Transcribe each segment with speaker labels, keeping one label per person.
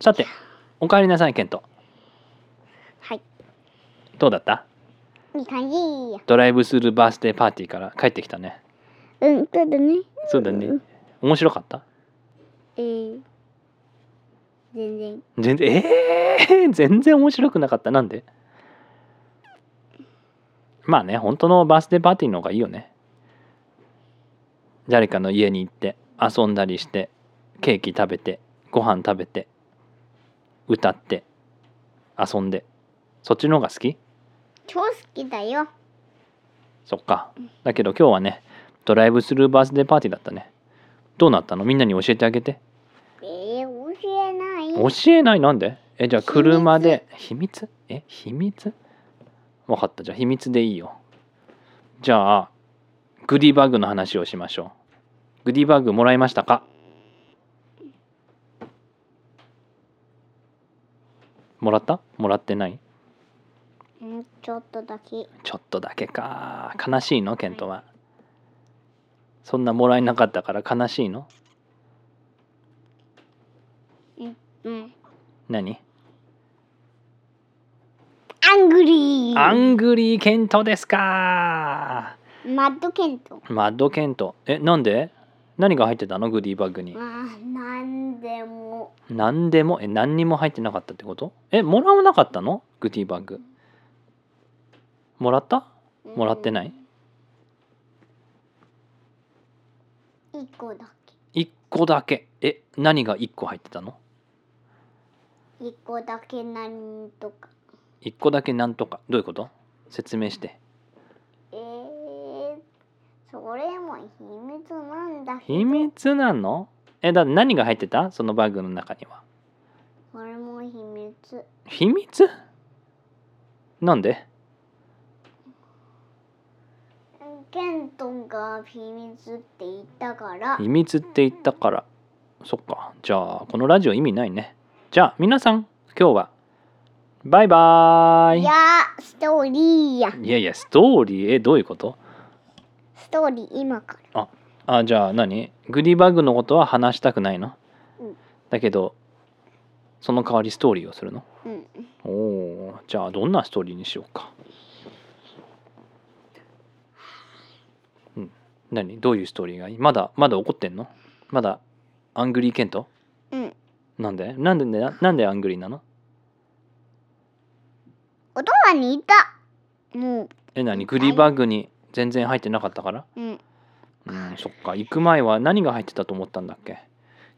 Speaker 1: さておかえりなさいケント。
Speaker 2: はい。
Speaker 1: どうだった？
Speaker 2: いい感じ。
Speaker 1: ドライブスルーバースデーパーティーから帰ってきたね。
Speaker 2: うん、そうだね。
Speaker 1: そうだね。面白かった？
Speaker 2: えー、全然。
Speaker 1: 全然？えー、全然面白くなかった。なんで？まあね本当のバースデーパーティーの方がいいよね。誰かの家に行って遊んだりしてケーキ食べてご飯食べて歌って遊んで。そっちの方が好き？
Speaker 2: 超好きだよ。
Speaker 1: そっか。だけど今日はねドライブスルーバースデーパーティーだったね。どうなったの？みんなに教えてあげて。
Speaker 2: えー、教えない。
Speaker 1: 教えない？なんで？えじゃあ車で。秘密？え秘密？分かった。じゃあ秘密でいいよ。じゃあグディバッグの話をしましょう。グディバッグもらいましたか？もらった？もらってない？
Speaker 2: うん、ちょっとだけ。
Speaker 1: ちょっとだけか。悲しいの？ケントは。そんなもらえなかったから悲しいの？
Speaker 2: うん。
Speaker 1: 何？Angry。Angry ケントですか。
Speaker 2: Mad ケント。
Speaker 1: Mad ケント。えなんで？何が入ってたの？ goody bag に。
Speaker 2: あー、なんでも。
Speaker 1: 何でも？え何にも入ってなかったってこと？えもらわなかったの？ Goody bag。もらった？もらってない？
Speaker 2: うん。一個だ
Speaker 1: 1個だけ。え何が1個入ってたの？
Speaker 2: け。一個だけなんとか。
Speaker 1: 1個だけなんとか。どういうこと？説明して。
Speaker 2: えー、それも秘密なんだ。
Speaker 1: 秘密なの？えだって何が入ってた？そのバッグの中には。
Speaker 2: それも秘密。
Speaker 1: 秘密？なんで？
Speaker 2: ケントンが秘密って言ったから。
Speaker 1: 秘密って言ったから。そっか。じゃあこのラジオ意味ないね。じゃあ皆さん今日はバイバーイ。
Speaker 2: いやー、ストーリーや。
Speaker 1: いやいやストーリー？えどういうこと？
Speaker 2: ストーリー今から。
Speaker 1: あじゃあ何？グディバッグのことは話したくないの、
Speaker 2: うん。
Speaker 1: だけどその代わりストーリーをするの？
Speaker 2: うん。
Speaker 1: おおーじゃあどんなストーリーにしようか。うん。何？どういうストーリーがいい？まだまだ怒ってんの？まだ angry ケント？
Speaker 2: うん。
Speaker 1: なんで？なんでななんで angry なの？
Speaker 2: お父さんに言った。もう。
Speaker 1: え何？ goody bag に全然入ってなかったから。
Speaker 2: うん。
Speaker 1: うんそっか。行く前は何が入ってたと思ったんだっけ？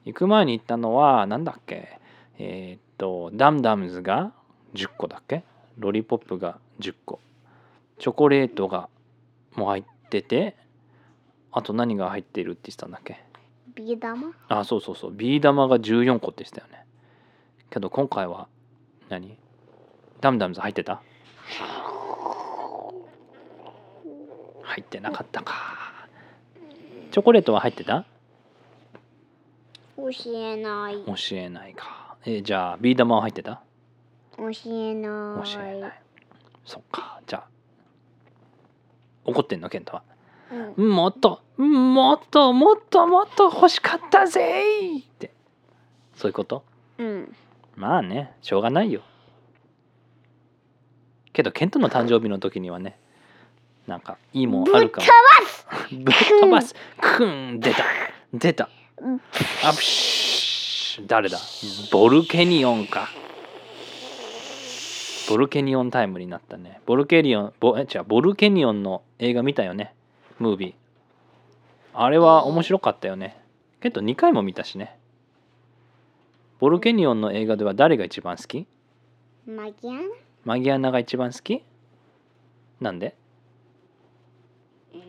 Speaker 1: 行く前に行ったのはなんだっけ？えーっと Dum Dums が10個だっけ？ロリポップが10個。チョコレートがもう入っててあと何が入ってるって言ってたんだっけ？
Speaker 2: ビー玉？
Speaker 1: あそうそうそう。ビー玉が14個って言ってたよね。けど今回は何？ダムダムズ入ってた？入ってなかったか。チョコレートは入ってた？
Speaker 2: 教えない。
Speaker 1: 教えないか。えーじゃあビー玉は入ってた？
Speaker 2: 教えない。
Speaker 1: 教えない。そっか。じゃあ怒ってんのケントは？
Speaker 2: うん。
Speaker 1: もっと。もっと。もっともっと。欲しかったぜ。ーって。そういうこと？
Speaker 2: うん。
Speaker 1: まあねしょうがないよ。けどケントの誕生日の時にはねなんかいいもんあるかも。ぶっ飛ばす。くん出た。出た。
Speaker 2: うん
Speaker 1: あプシュ誰だ？ボルケニオンか。ボルケニオンタイムになったね。ボルケニオンボえ違うボルケニオンの映画見たよね。ムービー。あれは面白かったよね。けど2回も見たしね。ボルケニオンの映画では誰が一番好き？
Speaker 2: マギアナ？
Speaker 1: マギアナが一番好き？なんで
Speaker 2: うん。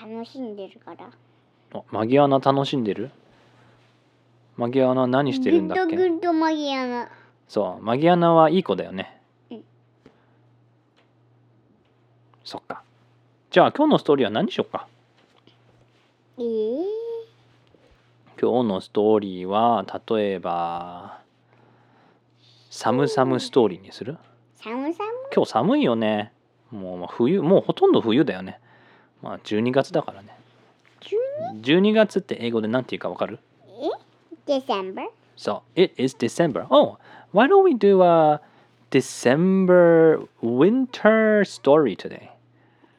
Speaker 2: 楽しんでるから。
Speaker 1: あマギアナ楽しんでる？マギアナ何してるんだっ
Speaker 2: グッ
Speaker 1: け
Speaker 2: ドグッドマギアナ。
Speaker 1: そうマギアナはいい子だよね、
Speaker 2: うん。
Speaker 1: そっか。じゃあ今日のストーリーは何にしようか？
Speaker 2: えー、
Speaker 1: 今日のストーリーは例えば寒々ストーリーにする？
Speaker 2: 寒さ
Speaker 1: 今日寒いよね。もうまあ冬もうほとんど冬だよねまあ12月だからね
Speaker 2: 急
Speaker 1: 12月って英語で何て言うかわかる
Speaker 2: え December?
Speaker 1: So it is December. Oh, why don't we do a December winter story today?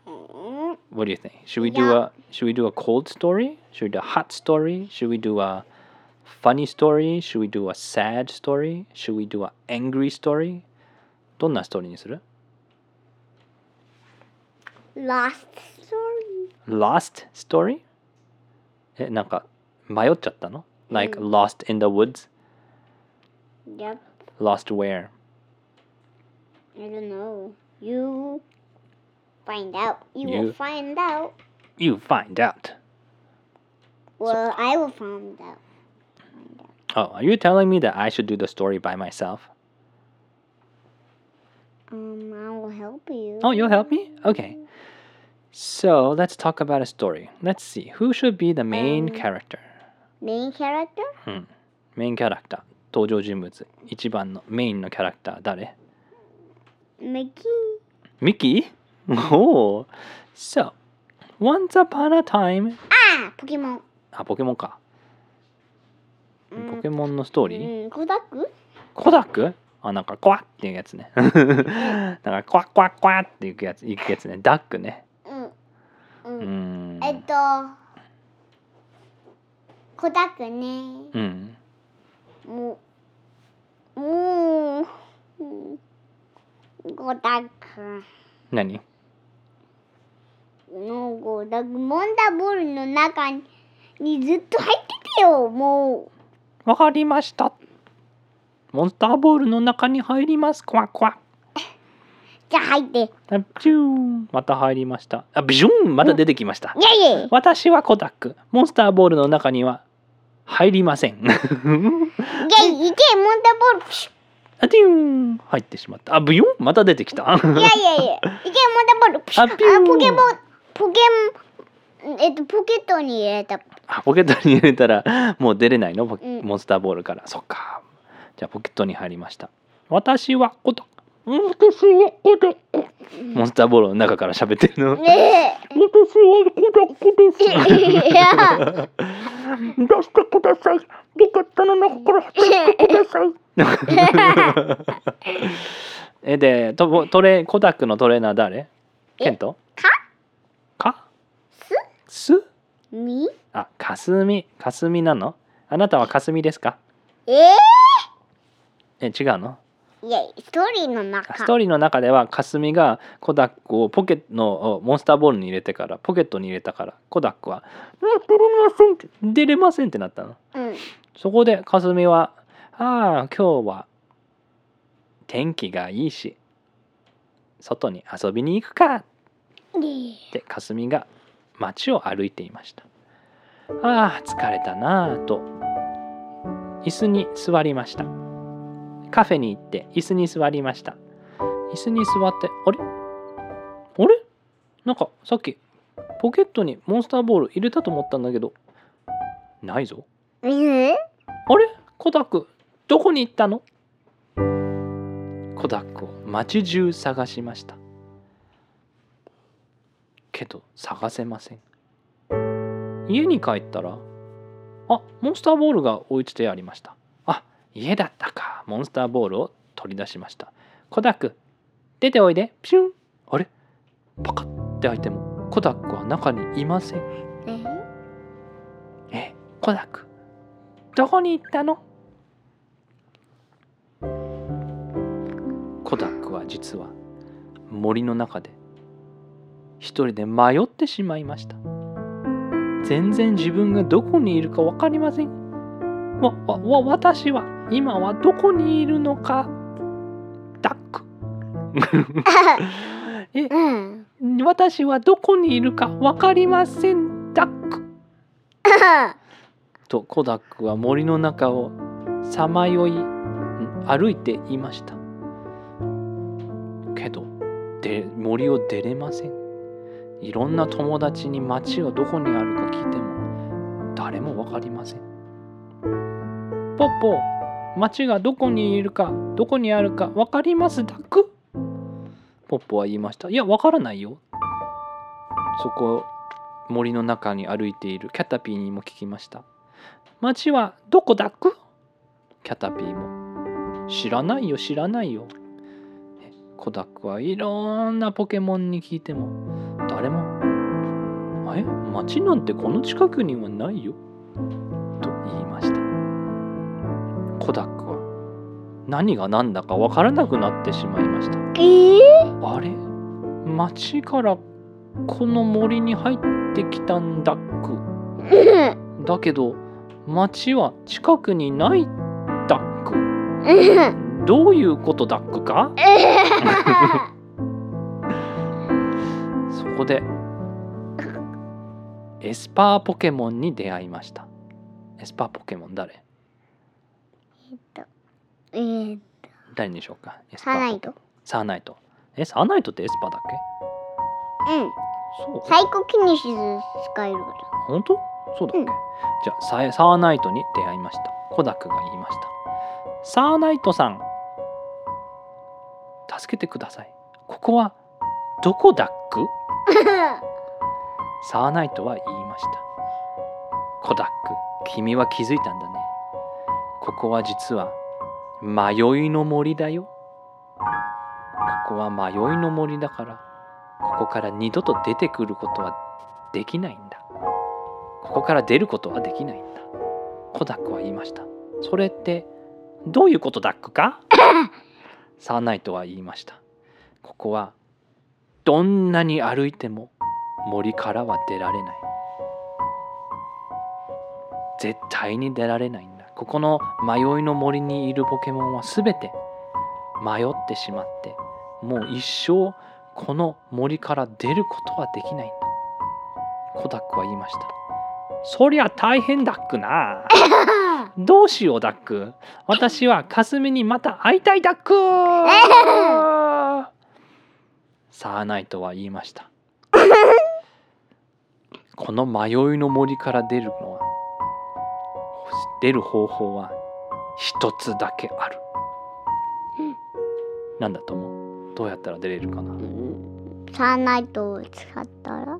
Speaker 2: うん、
Speaker 1: What do you think? Should we do a should we do a cold story? Should we do a hot story? Should we do a funny story? Should we do a sad story? Should we do a angry story? どんなストーリーにする
Speaker 2: Lost.
Speaker 1: Lost story? え、なんか迷っちゃったの ?Like
Speaker 2: うん
Speaker 1: lost in the woods?
Speaker 2: Yep.
Speaker 1: Lost where?
Speaker 2: I don't know. You find out. You,
Speaker 1: You-
Speaker 2: will find out.
Speaker 1: You find out.
Speaker 2: Well, I will find out. Find out.
Speaker 1: Oh, are you telling me that I should do the story by myself?
Speaker 2: Um, I will help you.
Speaker 1: Oh, you'll help me? Okay. So let's talk about a story. Let's see. Who should be the main
Speaker 2: Um,
Speaker 1: character?
Speaker 2: Main character?
Speaker 1: メインキャラクター。登場人物。一番のメインのキャラクター誰
Speaker 2: Mickey.
Speaker 1: ミキ Oh. So, once upon a time.
Speaker 2: Ah, Pokemon.
Speaker 1: あ、ポケモンか。
Speaker 2: うん
Speaker 1: ポケモンのストーリー、
Speaker 2: うん、コダック
Speaker 1: コダックあ、なんかコワッっていうやつね。なんかコワッコワッコワッっていうやつ、いくやつね。ダックね。
Speaker 2: うん。えっと、コダックね。
Speaker 1: うん。
Speaker 2: もう、もう、うんコダック
Speaker 1: 何？
Speaker 2: のコダック、モンダボールの中にずっと入ってたよ、も
Speaker 1: わかりました。モンスターボールの中に入ります。コワコワ。
Speaker 2: う。じゃあ入って。い
Speaker 1: あピューンまた入りました。あ、ビジョン？また出てきました。
Speaker 2: やいやい
Speaker 1: 私はコダック。モンスターボールの中には入りません。
Speaker 2: や、いけ、モンダボール。プシュ
Speaker 1: あ、ティーン入ってしまった。あ、ブヨン？また出てきた。
Speaker 2: いやいやいや、いけ、モンダボール。
Speaker 1: あピュー
Speaker 2: あ、ポケモン、ポケモン、えっと、ポケットに入れた。
Speaker 1: あポケットに入れたらもう出れないの、ポ
Speaker 2: うん
Speaker 1: モンスターボールから。そっか。じゃあポケットに入りました。私はコダック。私はコダック。モンスターボールの中から喋ってるの。
Speaker 2: ね
Speaker 1: 私はコダックです。
Speaker 2: いや。
Speaker 1: 出してください。ポケットの中から出してください。えでトトレコダックのトレーナー誰ケント
Speaker 2: か
Speaker 1: か
Speaker 2: す
Speaker 1: す
Speaker 2: み
Speaker 1: あかすみかすみなのあなたはかすみですか
Speaker 2: え
Speaker 1: え違うの、
Speaker 2: いや、ストーリーの中。
Speaker 1: ストーリーの中ではかすみがコダックをポケットのモンスターボールに入れてからポケットに入れたからコダックは「うん出れません」って出れませんってなったの。
Speaker 2: うん。
Speaker 1: そこでかすみは「ああ今日は天気がいいし外に遊びに行くか」ってかすみが街を歩いていました。ああ疲れたなあと椅子に座りましたカフェに行って椅子に座りました。椅子に座ってあれ？あれ？なんかさっきポケットにモンスターボール入れたと思ったんだけどないぞ。
Speaker 2: え？
Speaker 1: あれ？コダックどこに行ったの？コダックを街中探しました。けど探せません。家に帰ったらあモンスターボールが置いてありました。あ家だったかモンスターボールを取り出しました。コダック出ておいで。ピュン。あれ？パカッて開いても。コダックは中にいません。
Speaker 2: え？
Speaker 1: えコダック。どこに行ったの？コダックは実は森の中で。一人で迷ってしまいました。全然自分がどこにいるか分かりませんわわわ私は今はどこにいるのかダック。え
Speaker 2: うん。
Speaker 1: 私はどこにいるか分かりませんダック。とコダックは森の中をさまよいん歩いていました。けどで森を出れません。いろんな友達に町はどこにあるか聞いても誰も分かりませんポッポ町がどこにいるかどこにあるか分かりますダックポッポは言いました。いや分からないよ。そこ森の中に歩いている。キャタピーにも聞きました。町はどこだく？キャタピーも。知らないよ知らないよ。コダックはいろんなポケモンに聞いても。誰も「え町なんてこの近くにはないよ」コダックは。何が何だか分からなくなってしまいました。
Speaker 2: えー、
Speaker 1: あれ？町からこの森に入ってきたんだっく。だけど町は近くにないダックどういうことダックか？そこでエスパーポケモンに出会いました。エスパーポケモン誰？
Speaker 2: えー、
Speaker 1: 誰でしょうか。エスパー
Speaker 2: サーナイト。
Speaker 1: サーナイト。えサーナイトってエスパーだっけ？
Speaker 2: うん。
Speaker 1: そう
Speaker 2: サイコキネシス使えるか
Speaker 1: 本当？そうだっけ、
Speaker 2: うん。
Speaker 1: じゃあササーナイトに出会いました。コダックが言いました。サーナイトさん助けてください。ここはどこダック？
Speaker 2: ら
Speaker 1: サーナイトは言いました。コダック君は気づいたんだねここは実は迷いの森だよ。ここは迷いの森だからここから二度と出てくることはできないんだ。ここから出ることはできないんだ。コダックは言いました。それってどういうことダックか？サーナイトは言いました。ここはどんなに歩いても森からは出られない。絶対に出られないんだここの迷いの森にいるポケモンは全て迷ってしまってもう一生この森から出ることはできないんだ。コダックは言いました。そりゃ大変ダックな。どうしようダック。私はかすみにまた会いたいダック。サーナイトは言いました。この迷いの森から出るのは出る方法は一つだけある。なんだと思う？どうやったら出れるかな？
Speaker 2: サーナイトを使ったら？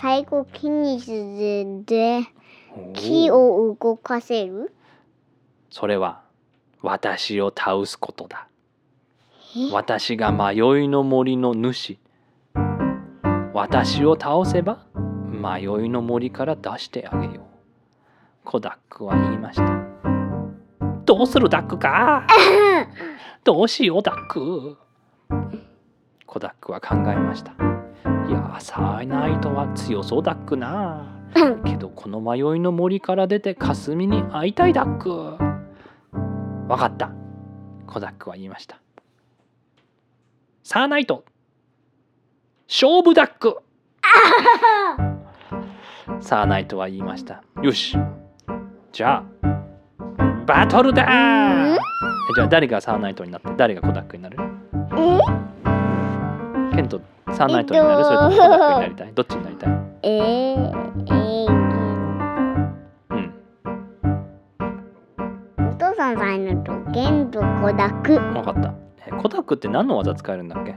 Speaker 2: サイコキネシスで木を動かせる？
Speaker 1: それは私を倒すことだ。
Speaker 2: え？
Speaker 1: 私が迷いの森の主。私を倒せば迷いの森から出してあげようコダックは言いました。どうするダックか？どうしようダック？コダックは考えました。いやサーナイトは強そうダックな。けどこの迷いの森から出て霞に会いたいダック。わかった。コダックは言いました。サーナイト。勝負ダック。サーナイトは言いました。よしじゃあバトルだ!ーえじゃあ誰がサーナイトになって誰がコダックになる?
Speaker 2: え
Speaker 1: ケントサーナイトになる、
Speaker 2: えっと
Speaker 1: それともコダックになりたい?どっちになりたい?
Speaker 2: えー、え
Speaker 1: うん。
Speaker 2: ー、お父さんサイのとゲンとコダク
Speaker 1: 分かった。えコダックって何の技使えるんだっけ?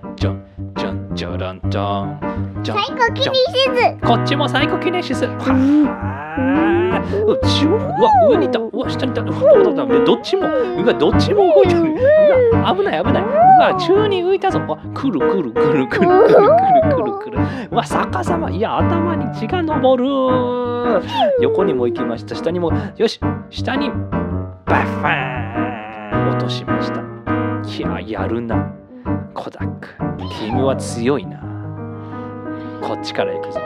Speaker 1: じゃらんじゃんじゃん
Speaker 2: サイコキネシス
Speaker 1: こっちもサイコキネシスはあうちうわ上にいた。うわ下にいた。うわどっちもうわどっちも動いてるうわ危ない危ない。うわ宙に浮いたぞ。わくるくるくるくるくるくるくるくるうわ逆さま。いや頭に血が昇る。横にも行きました。下にも。よし。下にバッファーン。落としました。いややるなコダック君は強いな。こっちから行くぞ。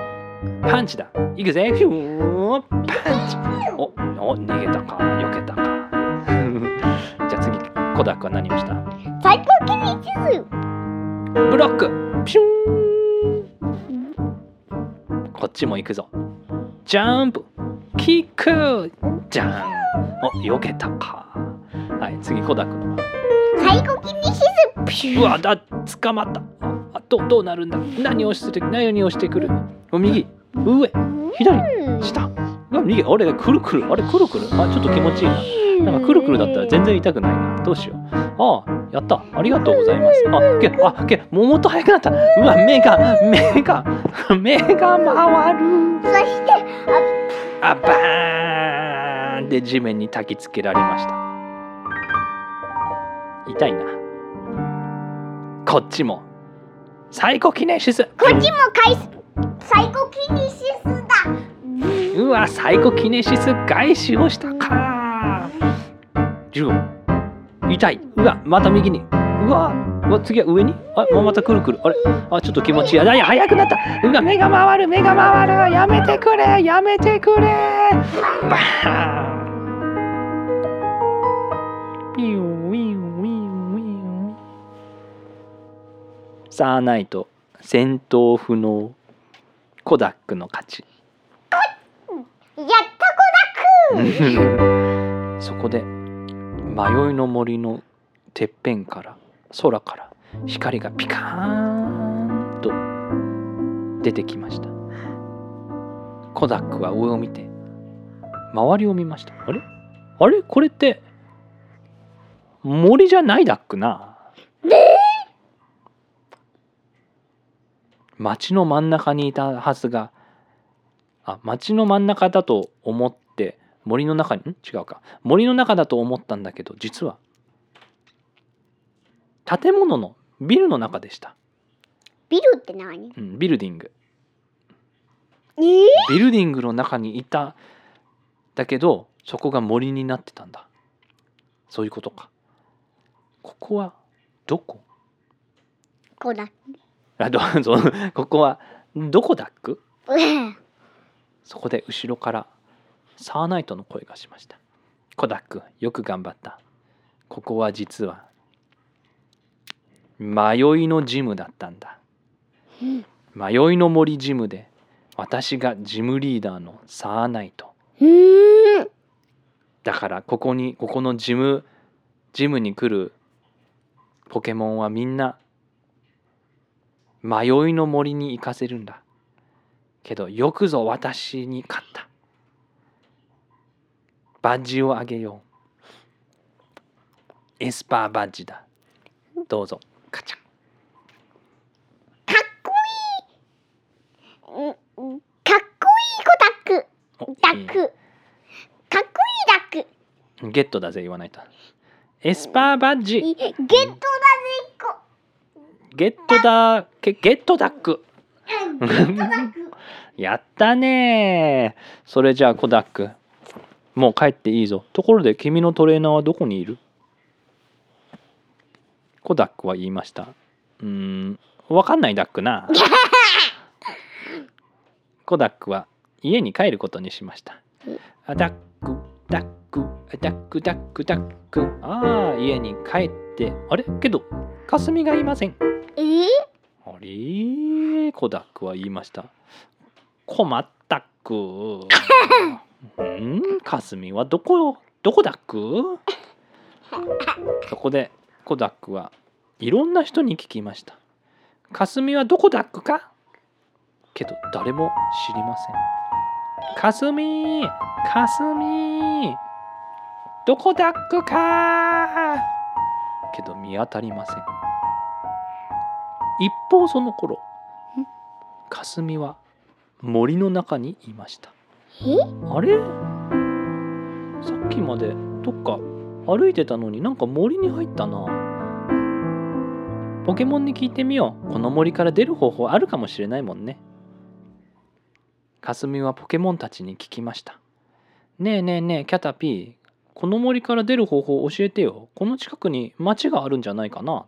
Speaker 1: パンチだ。行くぜ。ヒュー。パンチ。おお逃げたか。避けたか。じゃあ次。コダックは何をした？
Speaker 2: サイコキネシス
Speaker 1: ブロック。ピュー。ンこっちも行くぞ。ジャンプ。キック。ジャン。お避けたか。はい次コダックの
Speaker 2: サイコキネシスピュー。
Speaker 1: うわだ捕まった。あどどうなるんだ。何をして何をしてくる右。上。左。下。右。あれくるくる。あれくるくる？あちょっと気持ちいいな。なんかくるくるだったら全然痛くないな。どうしよう。ああやった。ありがとうございます。あけあけもうもっと速くなった。うわ目が目が 目が回る。
Speaker 2: そして
Speaker 1: あバーン。で地面に焚きつけられました痛いな。こっちも。サイコキネシス
Speaker 2: こっちも返すサイコキニシスだ。
Speaker 1: うわサイコキネシス返しをしたか。10痛い。うわまた右に。うわうわ次は上に？あまたくるくる。あれ？あちょっと気持ちいい。あいや早くなった。うわ目が回る目が回る。やめてくれやめてくれ。バーンサーナイト戦闘不能コダックの勝ち。
Speaker 2: やった子だく
Speaker 1: そこで迷いの森のてっぺんから空から光がピカーンと出てきました。コダックは上を見て周りを見ました。あれ？あれ？これって森じゃないダックな町の真ん中にいたはずがあ町の真ん中だと思って森の中にん？違うか。森の中だと思ったんだけど実は建物のビルの中でした、
Speaker 2: ビルって何？
Speaker 1: うん、ビルディング。
Speaker 2: えー、
Speaker 1: ビルディングの中にいただけどそこが森になってたんだ。そういうことか。ここはどこ？
Speaker 2: 子だ
Speaker 1: あどう ぞここはどこだっく
Speaker 2: うん。
Speaker 1: そこで後ろからサーナイトの声がしました。コダックよく頑張った。ここは実は迷いのジムだったんだ。迷いの森ジムで私がジムリーダーのサーナイト。
Speaker 2: うん。
Speaker 1: だからここにここのジムジムに来るポケモンはみんな迷いの森に行かせるんだ。けどよくぞ私に勝った。バッジをあげよう。エスパーバッジだ。どうぞ。カチャ
Speaker 2: かっこいい。かっこいい子ダック
Speaker 1: お
Speaker 2: ダックかっこいいダック
Speaker 1: ゲットだぜ言わないと。エスパーバッジ
Speaker 2: いゲットだぜ
Speaker 1: ゲットだゲゲットダック。
Speaker 2: ゲットダック。
Speaker 1: やったね。ーそれじゃあコダック。もう帰っていいぞ。ところで君のトレーナーはどこにいる？コダックは言いました。うーん。わかんないダックな。コダックは家に帰ることにしました。あダックダック。あダックダックダック。ああ家に帰って。あれ？けどかすみがいません
Speaker 2: えー、
Speaker 1: あれコダックは言いました。困ったっく。ん？かすみはどこ？どこだっく？そこでコダックはいろんな人に聞きました。かすみはどこだっくか？けど誰も知りません。かすみかすみどこだっくか？けど見当たりません。一方その頃かすみは森の中にいました。
Speaker 2: え？
Speaker 1: あれ？さっきまでどっか歩いてたのになんか森に入ったな。ポケモンに聞いてみよう。この森から出る方法あるかもしれないもんね。かすみはポケモンたちに聞きました。ねえねえねえキャタピーこの森から出る方法教えてよ。この近くに町があるんじゃないかな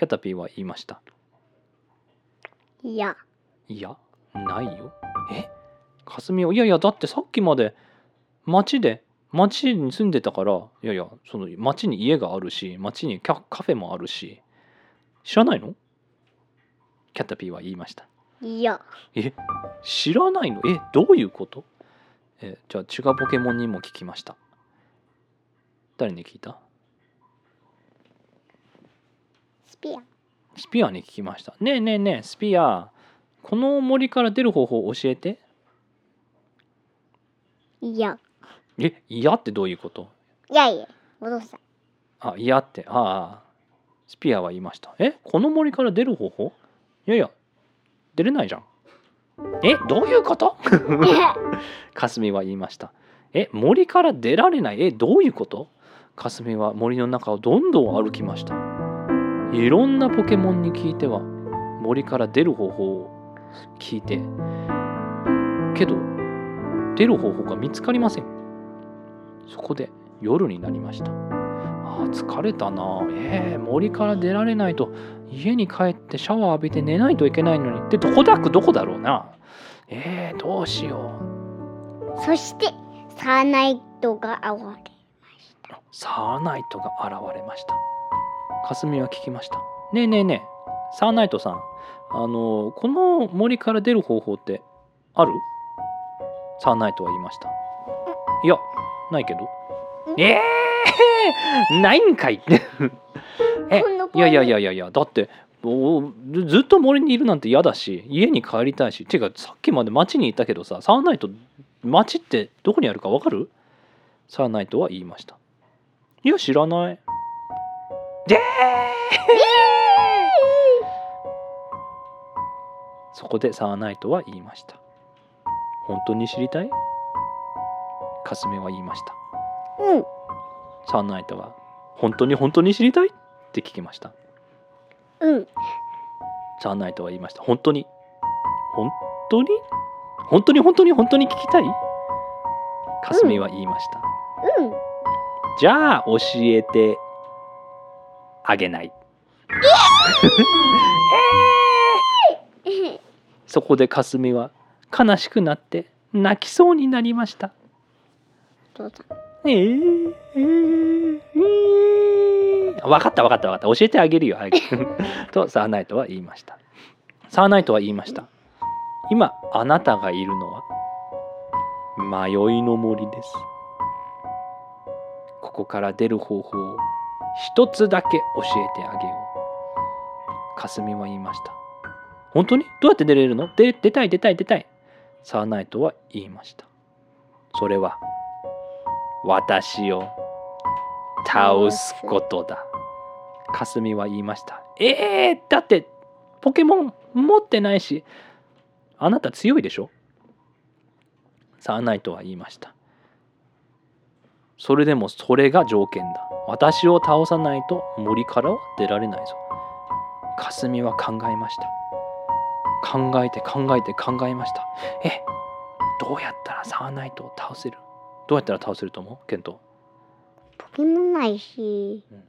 Speaker 1: キャタピーは言いました？
Speaker 2: いや。
Speaker 1: いや、ないよ？え？かすみはいやいや、だってさっきまで町で、町に住んでたから、いやいや、その町に家があるし、町にカカフェもあるし、知らないの？キャタピーは言いました。
Speaker 2: いや。
Speaker 1: え？知らないの？え？どういうこと？えじゃあ違うポケモンにも聞きました。誰に聞いた
Speaker 2: スピア。
Speaker 1: スピアに聞きました。ねえねえねえスピアこの森から出る方法教えて。
Speaker 2: いや
Speaker 1: え嫌ってどういうこと？
Speaker 2: いやいやお父さん
Speaker 1: あ嫌って。ああスピアは言いました。えこの森から出る方法？いやいや出れないじゃん。えどういうこと？かすみは言いました。え森から出られない？えどういうこと？かすみは森の中をどんどん歩きましたいろんなポケモンに聞いては森から出る方法を聞いてけど出る方法が見つかりません。そこで夜になりました。あー疲れたな。えー、森から出られないと家に帰ってシャワー浴びて寝ないといけないのに。でどこだくどこだろうな。えー、どうしよ
Speaker 2: そしてサーナイトが現れ
Speaker 1: うサーナイトが現れましたかすみは聞きました。ねえねえねえサーナイトさん。あのこの森から出る方法ってある？サーナイトは言いました。いやないけど。えー、ないんかい。えいやいやいやいやいやだっておずずっと森にいるなんて嫌だし家に帰りたいし。てかさっきまで町にいたけどさサーナイト町ってどこにあるかわかる？サーナイトは言いました。いや知らないでそこでサーナイトは言いました。本当に知りたい？かすみは言いました。
Speaker 2: うん。
Speaker 1: サーナイトは本当に本当に知りたい？って聞きました。
Speaker 2: うん。
Speaker 1: サーナイトは言いました。本当に？本当に？本当に本当に？本当に聞きたい？かすみは言いました、
Speaker 2: うん。
Speaker 1: じゃあ教えてあげない。そこでかすみは悲しくなって泣きそうになりました。えー、えー、えー、分かった分かった分かった。教えてあげるよあげるとサーナイトは言いました。サーナイトは言いました。今あなたがいるのは迷いの森です。ここから出る方法を一つだけ教えてあげよう。かすみは言いました。本当に？どうやって出れるの？出出たい出たい出たい。サーナイトは言いました。それは私を倒すことだ。かすみは言いました。えー、だってポケモン持ってないし、あなた強いでしょ？サーナイトは言いました。それでもそれが条件だ。私を倒さないと森からは出られないぞ。かすみは考えました。考えて考えて考えました。え、どうやったらサーナイトを倒せる？どうやったら倒せると思う？ケント。
Speaker 2: ポケモンないし。
Speaker 1: うん。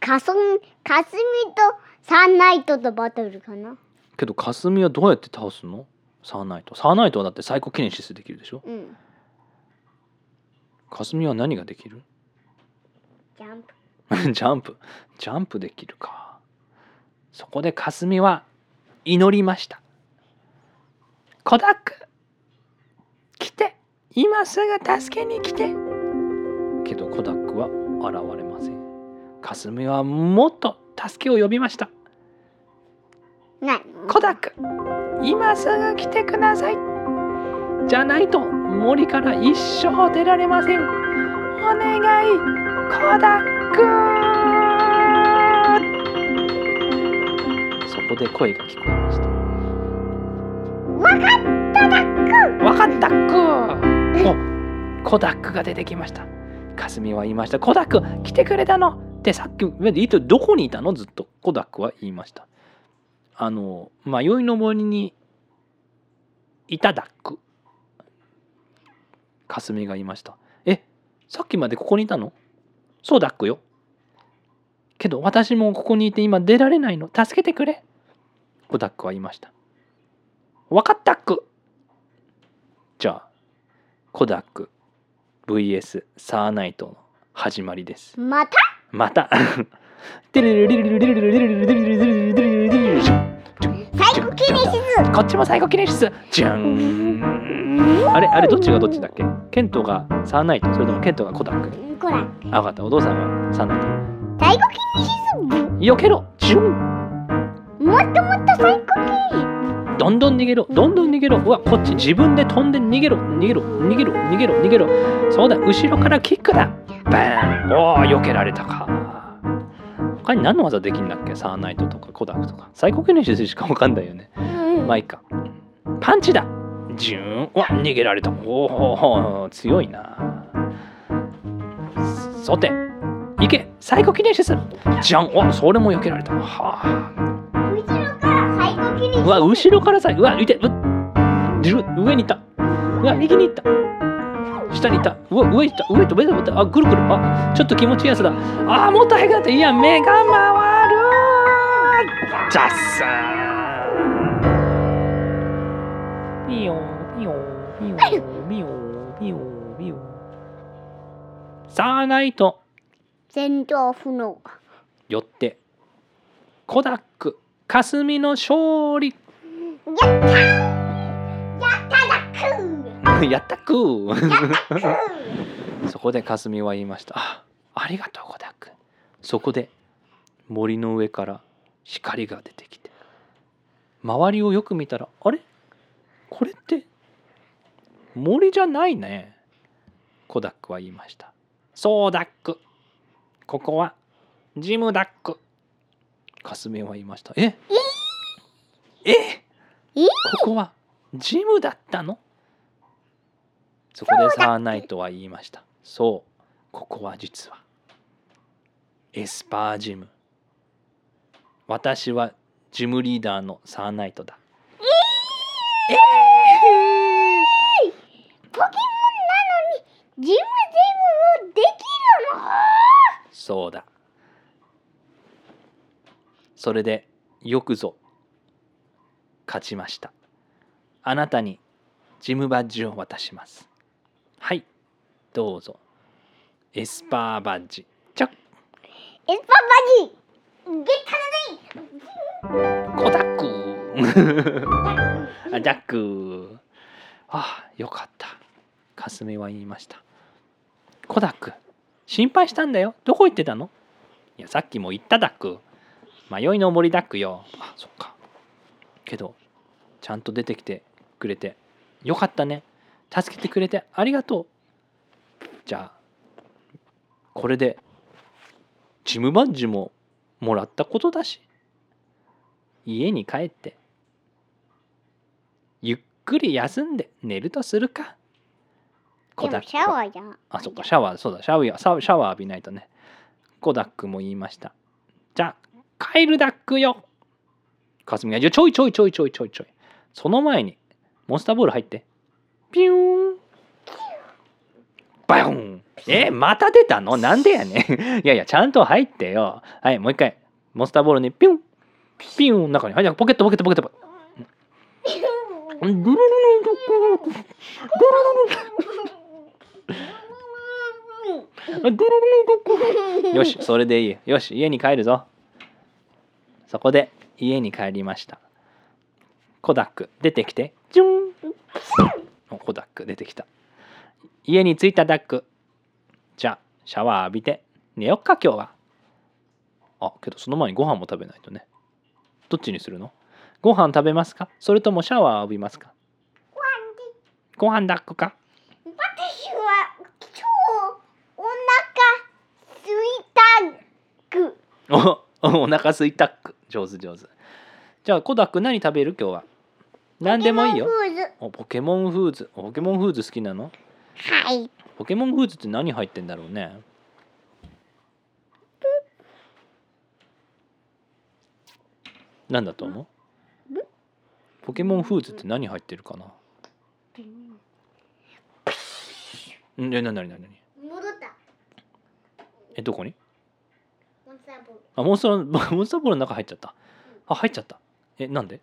Speaker 2: かすみかすみとサーナイトとバトルかな。
Speaker 1: けどかすみはどうやって倒すの？サーナイト。サーナイトはだってサイコキネシスできるでしょ？
Speaker 2: うん
Speaker 1: かすみは何ができる？
Speaker 2: ジャンプ。
Speaker 1: ジャンプ。ジャンプできるか。そこでかすみは祈りました。コダック来て。今すぐ助けに来て。けどコダックは現れません。かすみはもっと助けを呼びました。コダック今すぐ来てくださいじゃないと森から一生出られません。お願いコダックそこで声が聞こえました。
Speaker 2: わかっただっ
Speaker 1: わかったくおコダックが出てきました。かすみは言いました。コダック来てくれたの。ってさっきどこにいたの？ずっと。コダックは言いました。あの迷いの森にいたダックかすみが言いました。えさっきまでここにいたの？そうダックよ。けど私もここにいて今出られないの。助けてくれ。コダックは言いました。わかったっく。じゃあコダック VS サーナイトの始まりです。
Speaker 2: また？
Speaker 1: また。テレレレレレレレレレレレレレレレレレレレ
Speaker 2: サイコキネシス
Speaker 1: こっちもサイコキネシス。じゃんあれあれどっちがどっちだっけ？ケントがサーナイト。それともケントがコダック。
Speaker 2: こら
Speaker 1: あ分かった。お父さんはサーナイト。
Speaker 2: サ最後筋肉質
Speaker 1: 避けろ。ジュン。
Speaker 2: もっともっと最後筋肉
Speaker 1: どんどん逃げろ。どんどん逃げろ。うわこっち自分で飛んで逃げろ。逃げろ。逃げろ。逃げろ。逃げろ。そうだ。後ろからキックだ。バーン。おお避けられたか他に何の技できんだっけ？サーナイトとかコダクとか。最高記念しかわかんないよね。
Speaker 2: うん
Speaker 1: まあいいか。パンチだ。ジューン。うわ逃げられた。おお強いな。さて行け。最高記念しすじゃんおそれも避けられた。はあ。
Speaker 2: 後ろから最後筋肉
Speaker 1: うわ後ろからさうわいて。う上に行った。うわ右に行った下に行った。うわ上に行った。上と上と上とあぐるぐる。あちょっと気持ちいいやつだ。あもっと速くなった。いや目が回るザッサー。ピヨピヨピヨピヨピヨピヨさあないと
Speaker 2: 戦闘不能。
Speaker 1: よって。コダック。霞の勝利。
Speaker 2: やったやっただく
Speaker 1: やったくそこでかすみは言いました。あありがとうコダックそこで森の上から光が出てきて。周りをよく見たらあれ？これって森じゃないね。コダックは言いました。そうダックここはジムダックかすみは言いました。え？え？
Speaker 2: え？
Speaker 1: ここはジムだったの？そこでサーナイトは言いました。そう。ここは実は。エスパージム。私はジムリーダーのサーナイトだ。え
Speaker 2: ポケモンなのにジムジムもできるの？
Speaker 1: そうだ。それでよくぞ勝ちました。あなたにジムバッジを渡しますはい。どうぞ。エスパーバッジ。
Speaker 2: エスパーバジ。ゲッタ
Speaker 1: コダック。ジャック。あよかった。かすみは言いました。コダック。心配したんだよ。どこ行ってたの？いやさっきも言ったダック。迷いの森ダックよ。あそっか。けどちゃんと出てきてくれて。よかったね助けてくれてありがとう。じゃあこれでジムバッジももらったことだし家に帰ってゆっくり休んで寝るとするか。
Speaker 2: でもシャワーじゃん。
Speaker 1: あそっかシャワーそうだシャワーシャワー浴びないとね。コダックも言いました。じゃあ帰るダックよ。かすみがちょいちょいちょいちょいちょいちょい。その前にモンスターボール入ってピューン。バヨン。えまた出たの？なんでやねん。いやいやちゃんと入ってよ。はいもう一回。モンスターボールにピュン。ピュン中に。はいじゃあポケットポケットポケット。ドゥルルルルドゥルルルルルルルよしそれでいい。よし家に帰るぞ。そこで家に帰りました。コダック出てきて。ジュン。おコダック出てきた。家に着いたダック。じゃあシャワー浴びて。寝よっか今日は。あけどその前にご飯も食べないとね。どっちにするの？ご飯食べますか？それともシャワー浴びますか？ご飯ダックか？
Speaker 2: 私は超お腹すいたく
Speaker 1: お お腹すいたっく上手上手。じゃあコダック何食べる？今日は何でもいいよ。
Speaker 2: ポケモンフーズ。
Speaker 1: おポケモンフーズ。おポケモンフーズ好きなの？
Speaker 2: はい。
Speaker 1: ポケモンフーズって何入ってんだろうね？なんだと思う？ポケモンフーズって何入ってるかな？んえなになになに？
Speaker 2: 戻った。
Speaker 1: えどこに？
Speaker 2: モンスターボール。
Speaker 1: あモンスターモンスターボールの中入っちゃった。あ入っちゃった。えなんで？ん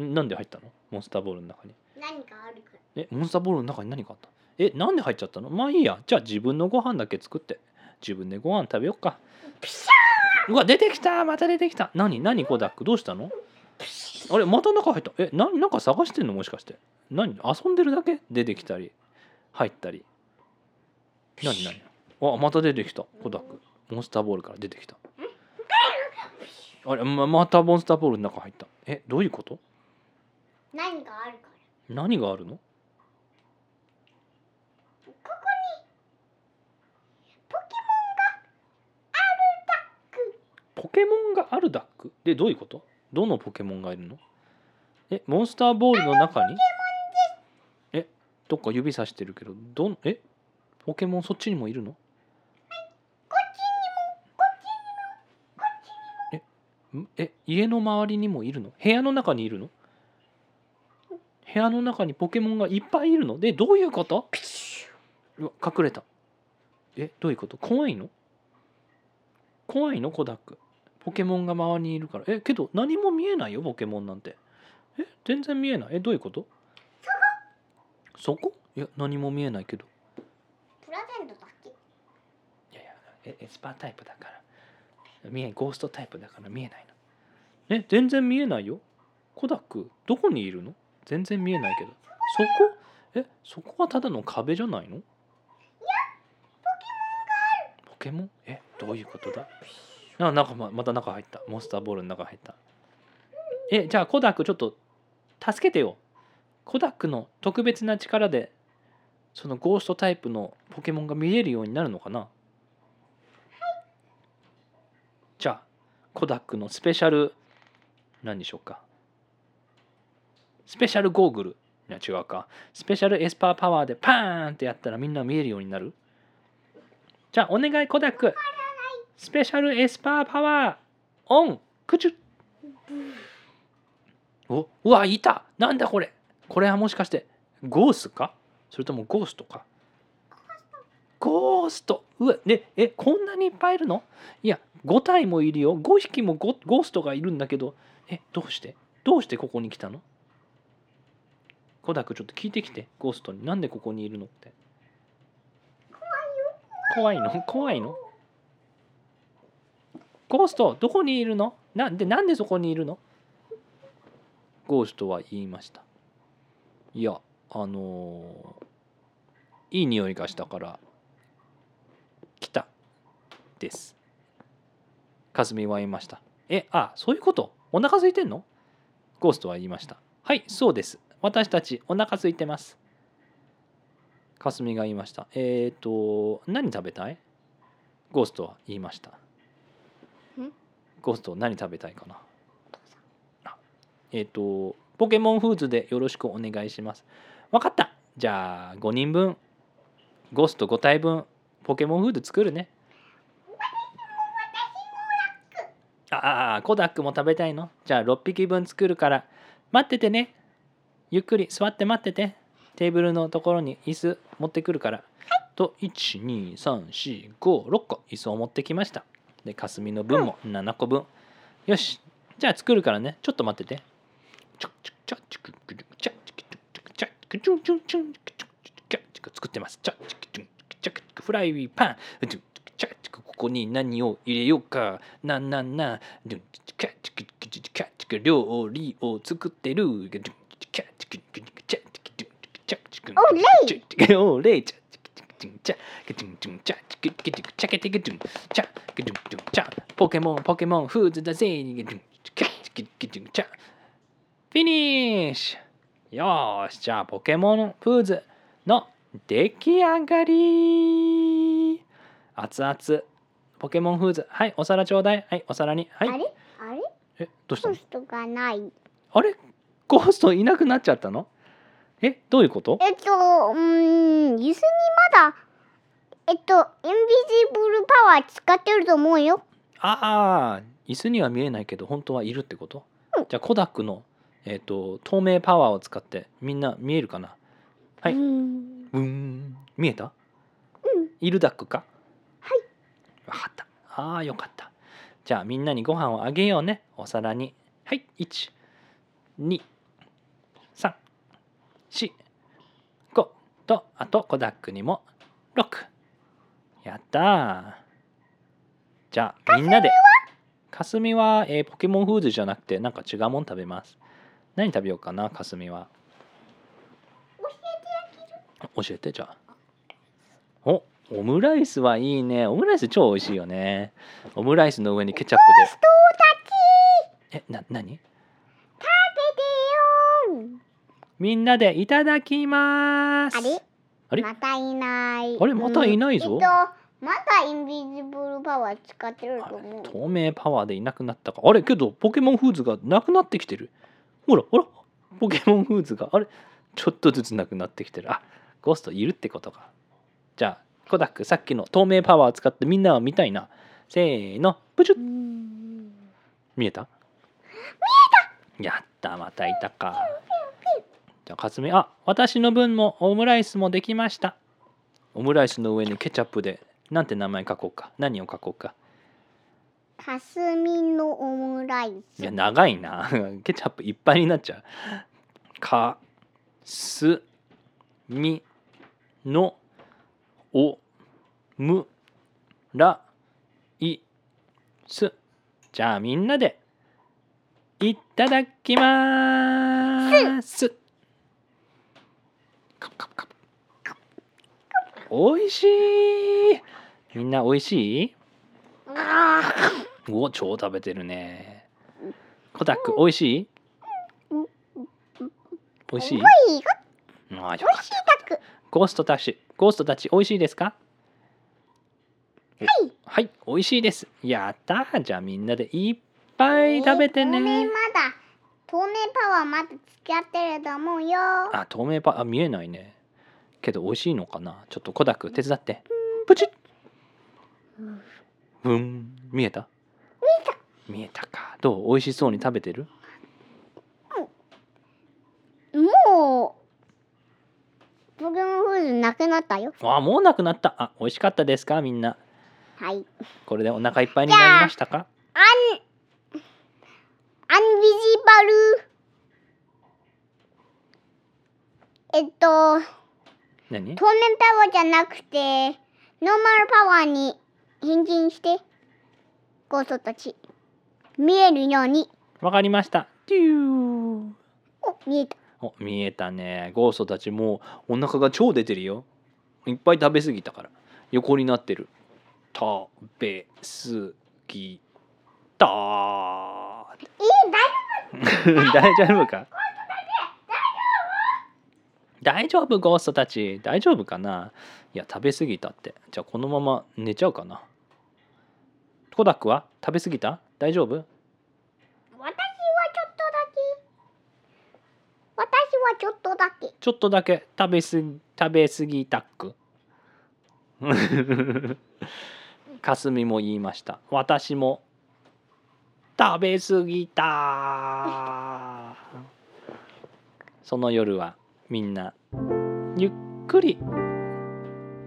Speaker 1: なんで入ったの？モンスターボールの中に。
Speaker 2: 何かあるから。
Speaker 1: えモンスターボールの中に何かあった？えなんで入っちゃったの？まあいいや。じゃあ自分のご飯だけ作って。自分でご飯食べよっか。
Speaker 2: ピシャー！
Speaker 1: うわ出てきた！また出てきた！何？何？コダックどうしたの？あれまた中入った？えななんか探してんの？もしかして。何？遊んでるだけ？出てきたり入ったり。何？何？あまた出てきた。コダックモンスターボールから出てきた。あれままたモンスターボールの中入った。えどういうこと？
Speaker 2: 何があるから。
Speaker 1: 何があるの？
Speaker 2: ここにポケモンがあるダック。
Speaker 1: ポケモンがあるダック？でどういうこと？どのポケモンがいるの？えモンスターボールの中に？えどっか指さしてるけどどんえ？ポケモンそっちにもいるの？え家の周りにもいるの？部屋の中にいるの？部屋の中にポケモンがいっぱいいるの？でどういうこと？ピシュう隠れた。えどういうこと？怖いの？怖いの？コダック。ポケモンが周りにいるから。えけど何も見えないよポケモンなんて。え全然見えない？えどういうこと？そこ？いや何も見えないけど。
Speaker 2: プラゼントだっけ？
Speaker 1: いやいやエエスパータイプだから。見えゴーストタイプだから見えないの。え全然見えないよ。コダックどこにいるの？全然見えないけど。そこ？え？そこはただの壁じゃないの？ポケモンポケモン？え？どういうことだ？あなんかままた中入った。モンスターボールの中入った。えじゃあコダックちょっと助けてよ。コダックの特別な力でそのゴーストタイプのポケモンが見えるようになるのかな、じゃあコダックのスペシャル何でしょうか？スペシャルゴーグル。いや違うか。スペシャルエスパーパワーでパーンってやったらみんな見えるようになる。じゃあお願いコダック。スペシャルエスパーパワーオン。クチュおうわいた。なんだこれ。これはもしかしてゴースか？それともゴーストか？ゴースト。うわねえこんなにいっぱいいるの？いや5体もいるよ。5匹もゴーストがいるんだけど。えどうして？どうしてここに来たの？コダクちょっと聞いてきてゴーストに。なんでここにいるのって。怖いの？怖いの？ゴーストどこにいるの？なんでなんでそこにいるの？ゴーストは言いました。いやあのー、いい匂いがしたから来たです。かすみは言いました。えあそういうこと？お腹空いてんの？ゴーストは言いました。はいそうです。私たちお腹空いてます。かすみが言いました。えっ、ー、と、何食べたい？ゴーストは言いました。ゴースト何食べたいかな？えっ、ー、と、ポケモンフーズでよろしくお願いします。わかったじゃあ5人分、ゴースト5体分、ポケモンフーズ作るね。ああ、コダックも食べたいの？じゃあ6匹分作るから、待っててね。ゆっくり座って待ってて。テーブルのところに椅子持ってくるから」と12345 6個椅子を持ってきました。でかすみの分も7個分、よし。じゃあ作るからね。ちょっと待ってて。作ってますフライパンチュに何を入チュうかなんチュな料理をチュてる
Speaker 2: オレイ
Speaker 1: チャチャキチンチンチャチキキチチャキテキチンチャキチンチポケモンポケモンフーズだぜチチチチフィニッシュよしじゃあポケモンフーズの出来上がり。熱々。ポケモンフーズ。はいお皿ちょうだい。はいお皿に。はい。
Speaker 2: あれ？あれ？
Speaker 1: えどうしたの？
Speaker 2: がない。
Speaker 1: あれ？ゴーストいなくなっちゃったの？えどういうこと？
Speaker 2: えっとうーん椅子にまだえっとインビジブルパワー使ってると思うよ。
Speaker 1: ああ椅子には見えないけど本当はいるってこと、
Speaker 2: うん。
Speaker 1: じゃあコダックの、えー、と透明パワーを使ってみんな見えるかな？はい。う
Speaker 2: ーん
Speaker 1: 見えた？
Speaker 2: うん。
Speaker 1: いるダックか？
Speaker 2: はい。
Speaker 1: わかった。ああよかった。じゃあみんなにご飯をあげようね。お皿に。はい12345とあとコダックにも6やったー。じゃあみんなで。かすみは、えーポケモンフーズじゃなくてなんか違うもん食べます。何食べようかなかすみは。教えてじゃあ。おオムライスはいいね。オムライス超美味しいよね。オムライスの上にケチャップで。えな何？
Speaker 2: 食べてよ
Speaker 1: みんなでいただきます。
Speaker 2: あれ？
Speaker 1: あれ？
Speaker 2: またいない。
Speaker 1: あれ？またいないぞ。
Speaker 2: うんえっとまたインビジブルパワー使ってると思う。
Speaker 1: 透明パワーでいなくなったか。あれ？けどポケモンフーズがなくなってきてる。ほらほら。ポケモンフーズがあれ？ちょっとずつなくなってきてる。あゴーストいるってことか。じゃあコダックさっきの透明パワー使ってみんなは見たいな。せーの。プチュッ。
Speaker 2: うん。
Speaker 1: 見えた？見えた！やったまたいたかじゃあかすみあ私の分もオムライスもできました。オムライスの上にケチャップでなんて名前書こうか。何を書こうか。
Speaker 2: かすみのオムライス。
Speaker 1: いや長いな。ケチャップいっぱいになっちゃう。かすみのおむらいすじゃあみんなでいただきますおいしい。みんなおいしい？
Speaker 2: あ
Speaker 1: お超食べてるね。コタックおいしい？おいしい？あよかった。ゴーストたちゴーストたちおいしいですか？はい。はいおいしいです。やったー。じゃあみんなでいっぱい食べてね。
Speaker 2: まだ透明パワーまだ付き合ってると思うよ。
Speaker 1: あ透明パあ見えないね。けど美味しいのかな？ちょっとコダック手伝って。プチッ。うん。見えた？見えた。か。どう？美味しそうに食べてる？
Speaker 2: もうポケモンフーズなくなったよ。
Speaker 1: あもうなくなった。あ美味しかったですか？みんな。
Speaker 2: はい。
Speaker 1: これでお腹いっぱいになりましたか
Speaker 2: アンアンビジバルえっと
Speaker 1: 何？
Speaker 2: 透明パワーじゃなくてノーマルパワーに変身してゴーストたち。見えるように。
Speaker 1: わかりました。
Speaker 2: お見えた。
Speaker 1: お見えたね。ゴーストたちもうお腹が超出てるよ。いっぱい食べ過ぎたから。横になってる。食べ過ぎた。
Speaker 2: えー、大
Speaker 1: 大丈夫か？大丈夫？ゴーストたち大丈夫？かな？いや食べ過ぎたって。じゃあこのまま寝ちゃうかな。コダックは？食べ過ぎた？大丈夫？
Speaker 2: 私はちょっとだけ。私はちょっとだけ。
Speaker 1: ちょっとだけ。食べすぎ食べ過ぎたっく。かすみも言いました。私も食べ過ぎた。その夜はみんなゆっくり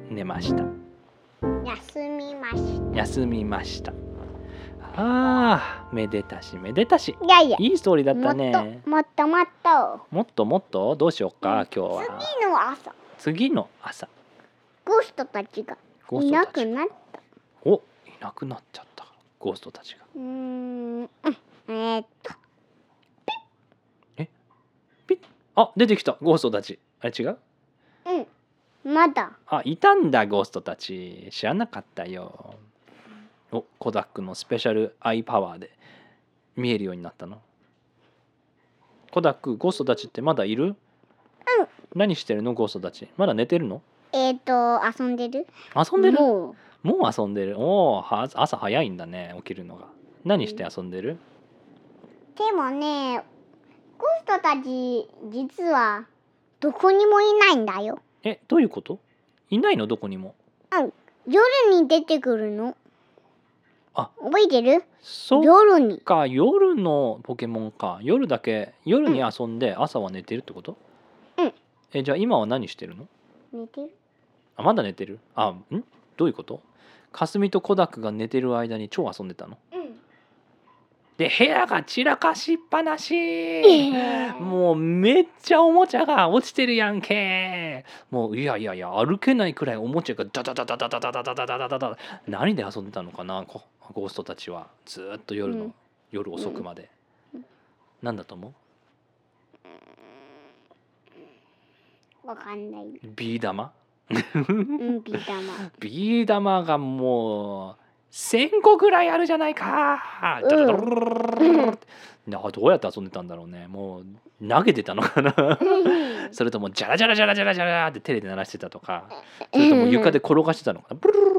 Speaker 1: 寝ました。
Speaker 2: 休みまし
Speaker 1: 休みました。あーめでたしめでたし。
Speaker 2: いやいや。
Speaker 1: いいストーリーだった
Speaker 2: もっ
Speaker 1: ね
Speaker 2: ともっともっと。
Speaker 1: もっともっと？どうしようか今日は。
Speaker 2: 次の朝。
Speaker 1: 次の朝。
Speaker 2: ゴーストたちがいなくなった。
Speaker 1: おいなくなっちゃったゴーストたちが。
Speaker 2: うーん。うん。え？ー、っと
Speaker 1: あ出てきた。ゴーストたち。あれ違う？
Speaker 2: うん。まだ。
Speaker 1: あいたんだゴーストたち。知らなかったよ。おコダックのスペシャルアイパワーで見えるようになったの。コダックゴーストたちってまだいる？
Speaker 2: うん。
Speaker 1: 何してるのゴーストたち？まだ寝てるの？
Speaker 2: えー、っと遊んでる。
Speaker 1: 遊んでる？
Speaker 2: も
Speaker 1: もう遊んでる。おおは朝早いんだね起きるのが。何して遊んでる？
Speaker 2: うでもねゴーストたち実はどこにもいないんだよ。
Speaker 1: えどういうこと？いないの？どこにも。
Speaker 2: 夜に出てくるの。
Speaker 1: あ。
Speaker 2: 覚えてる？
Speaker 1: そっ
Speaker 2: 夜に。
Speaker 1: か夜のポケモンか。夜だけ夜に遊んで朝は寝てるってこと？
Speaker 2: うん。
Speaker 1: えじゃあ今は何してるの？
Speaker 2: 寝てる。
Speaker 1: あまだ寝てる？あん？どういうこと？かすみとコダックが寝てる間に超遊んでたの？
Speaker 2: うん。
Speaker 1: で部屋が散らかしっぱなし。
Speaker 2: え
Speaker 1: もうめっちゃおもちゃが落ちてるやんけ。もういやいやいや歩けないくらいおもちゃがダダダダダダダダダダダダダダ何で遊んでたのかな？こゴーストたちは。ずーっと夜の、
Speaker 2: うん。
Speaker 1: 夜遅くまで、なんだと思
Speaker 2: わかんない。
Speaker 1: うビー玉？
Speaker 2: うんビー玉。
Speaker 1: ビー玉がもう1000個ぐらいあるじゃないか、
Speaker 2: うん。
Speaker 1: どうやって遊んでたんだろうね。もう投げてたのかな。それともジャラジャラジャラジャラジャラって手で鳴らしてたとか。それとも床で転がしてたのかな。ブルル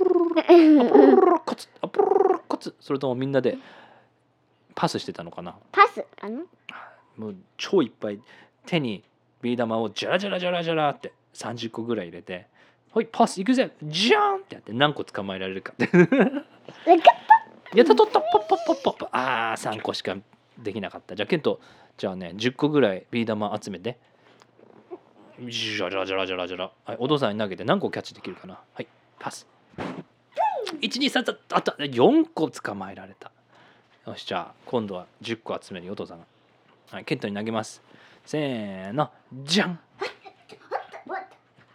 Speaker 1: コツあブルルルルコツそれともみんなでパスしてたのかな
Speaker 2: パスかな
Speaker 1: もう超いっぱい手にビー玉をジャラジャラジャラジャラって30個ぐらい入れて「はいパス行くぜ。ジャーン!」ってやって何個捕まえられるか。やったとった。ポッポッポッポッポああ3個しかできなかったじゃあケントじゃあね10個ぐらいビー玉集めてジャラジャラジャラジャラはいお父さんに投げて何個キャッチできるかなはいパス123あった4個捕まえられたよしじゃあ今度は10個集めるよお父さんがはいケントに投げますせーのじゃん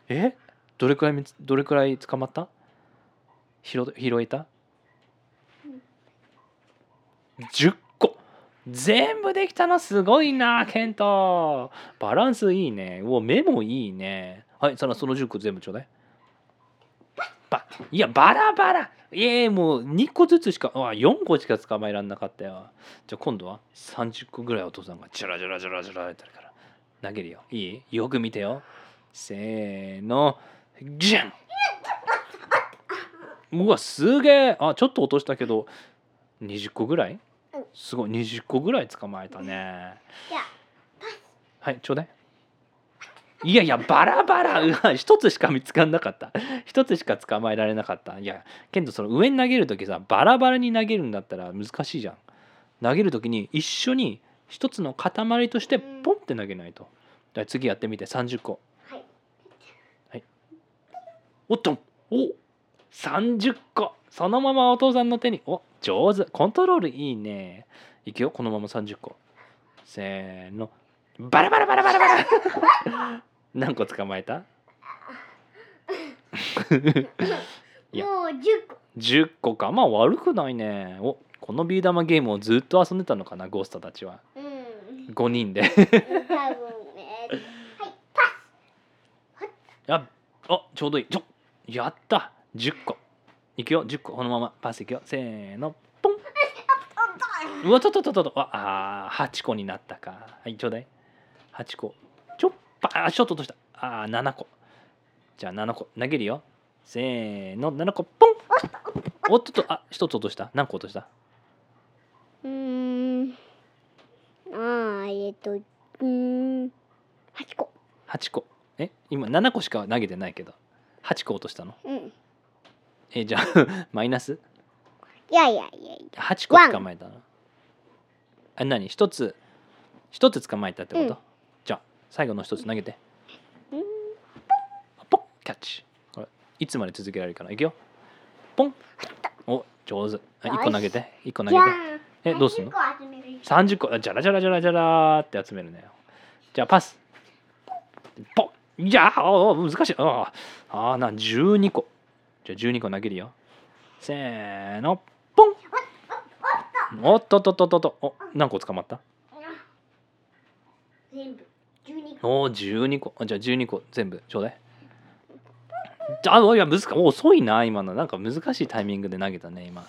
Speaker 1: えどれくらいどれくらい捕まった？拾拾えた？10個。全部できたのすごいなケント。バランスいいね。うお目もいいね。はいそのその10個全部ちょうだい。ばいやバラバラ。ええもう2個ずつしかあ4個しか捕まえられなかったよ。じゃあ今度は30個ぐらいお父さんがジャラジャラジャラジャラやってるから。投げるよ。いい？よく見てよ。せーの。じゃんうわすげえ。あちょっと落としたけど20個ぐらい？
Speaker 2: うん
Speaker 1: すごい。20個ぐらい捕まえたね。はいちょうだい。いやいやバラバラ。うわ一つしか見つかんなかった。一つしか捕まえられなかった。いやけどその上に投げる時さバラバラに投げるんだったら難しいじゃん。投げる時に一緒に一つの塊としてポンって投げないと。じゃあ次やってみて。30個。
Speaker 2: はい
Speaker 1: おっとお30個そのままお父さんの手に。お上手。コントロールいいね。いくよこのまま30個せーの。バラバラバラバラバラ。何個捕まえた？いや。
Speaker 2: もう10個
Speaker 1: 10個か。まあ悪くないね。おこのビー玉ゲームをずっと遊んでたのかなゴーストたちは。
Speaker 2: うん。
Speaker 1: 5人で。
Speaker 2: 多分ね。はいパ
Speaker 1: ああちょうどいい。ちょやった。10個いくよ。10個こ。のまま。パスいくよ。せーの。ポン。うわちょっとちょっとああー8個になったか。はいちょうだい。8個ちょっぱあちょっと落とした。あー7個じゃあ7個投げるよ。せーの。7個ポン。おっとっとあ一つ落とした。何個落とした？
Speaker 2: スうーん。あーえっとうーん。8個
Speaker 1: 8個え今7個しか投げてないけど8個落としたの？
Speaker 2: うん。
Speaker 1: えじゃあ マイナス？
Speaker 2: いやいやいやいや。
Speaker 1: 8個捕まえたの？あ何？一つ一つ捕まえたってこと、
Speaker 2: うん。
Speaker 1: じゃあ最後の一つ投げて。
Speaker 2: うん。
Speaker 1: ポン！キャッチ。これいつまで続けられるかな？いくよ。ポン！お上手。あ1個投げて。1個投げて。えどうすんの
Speaker 2: ？30個集める。
Speaker 1: 30個。あじゃらじゃらじゃらじゃらって集めるねじゃあパス。ポンいやーおー難しい。あーあーな12個。じゃあ12個投げるよ。せーの。ポン。おっとっとっとっとっと。お何個捕まった？
Speaker 2: 全部。12個。
Speaker 1: おお12個。あじゃあ12個全部。ちょうだい。あいや難しい。お遅いな今の。なんか難しいタイミングで投げたね今。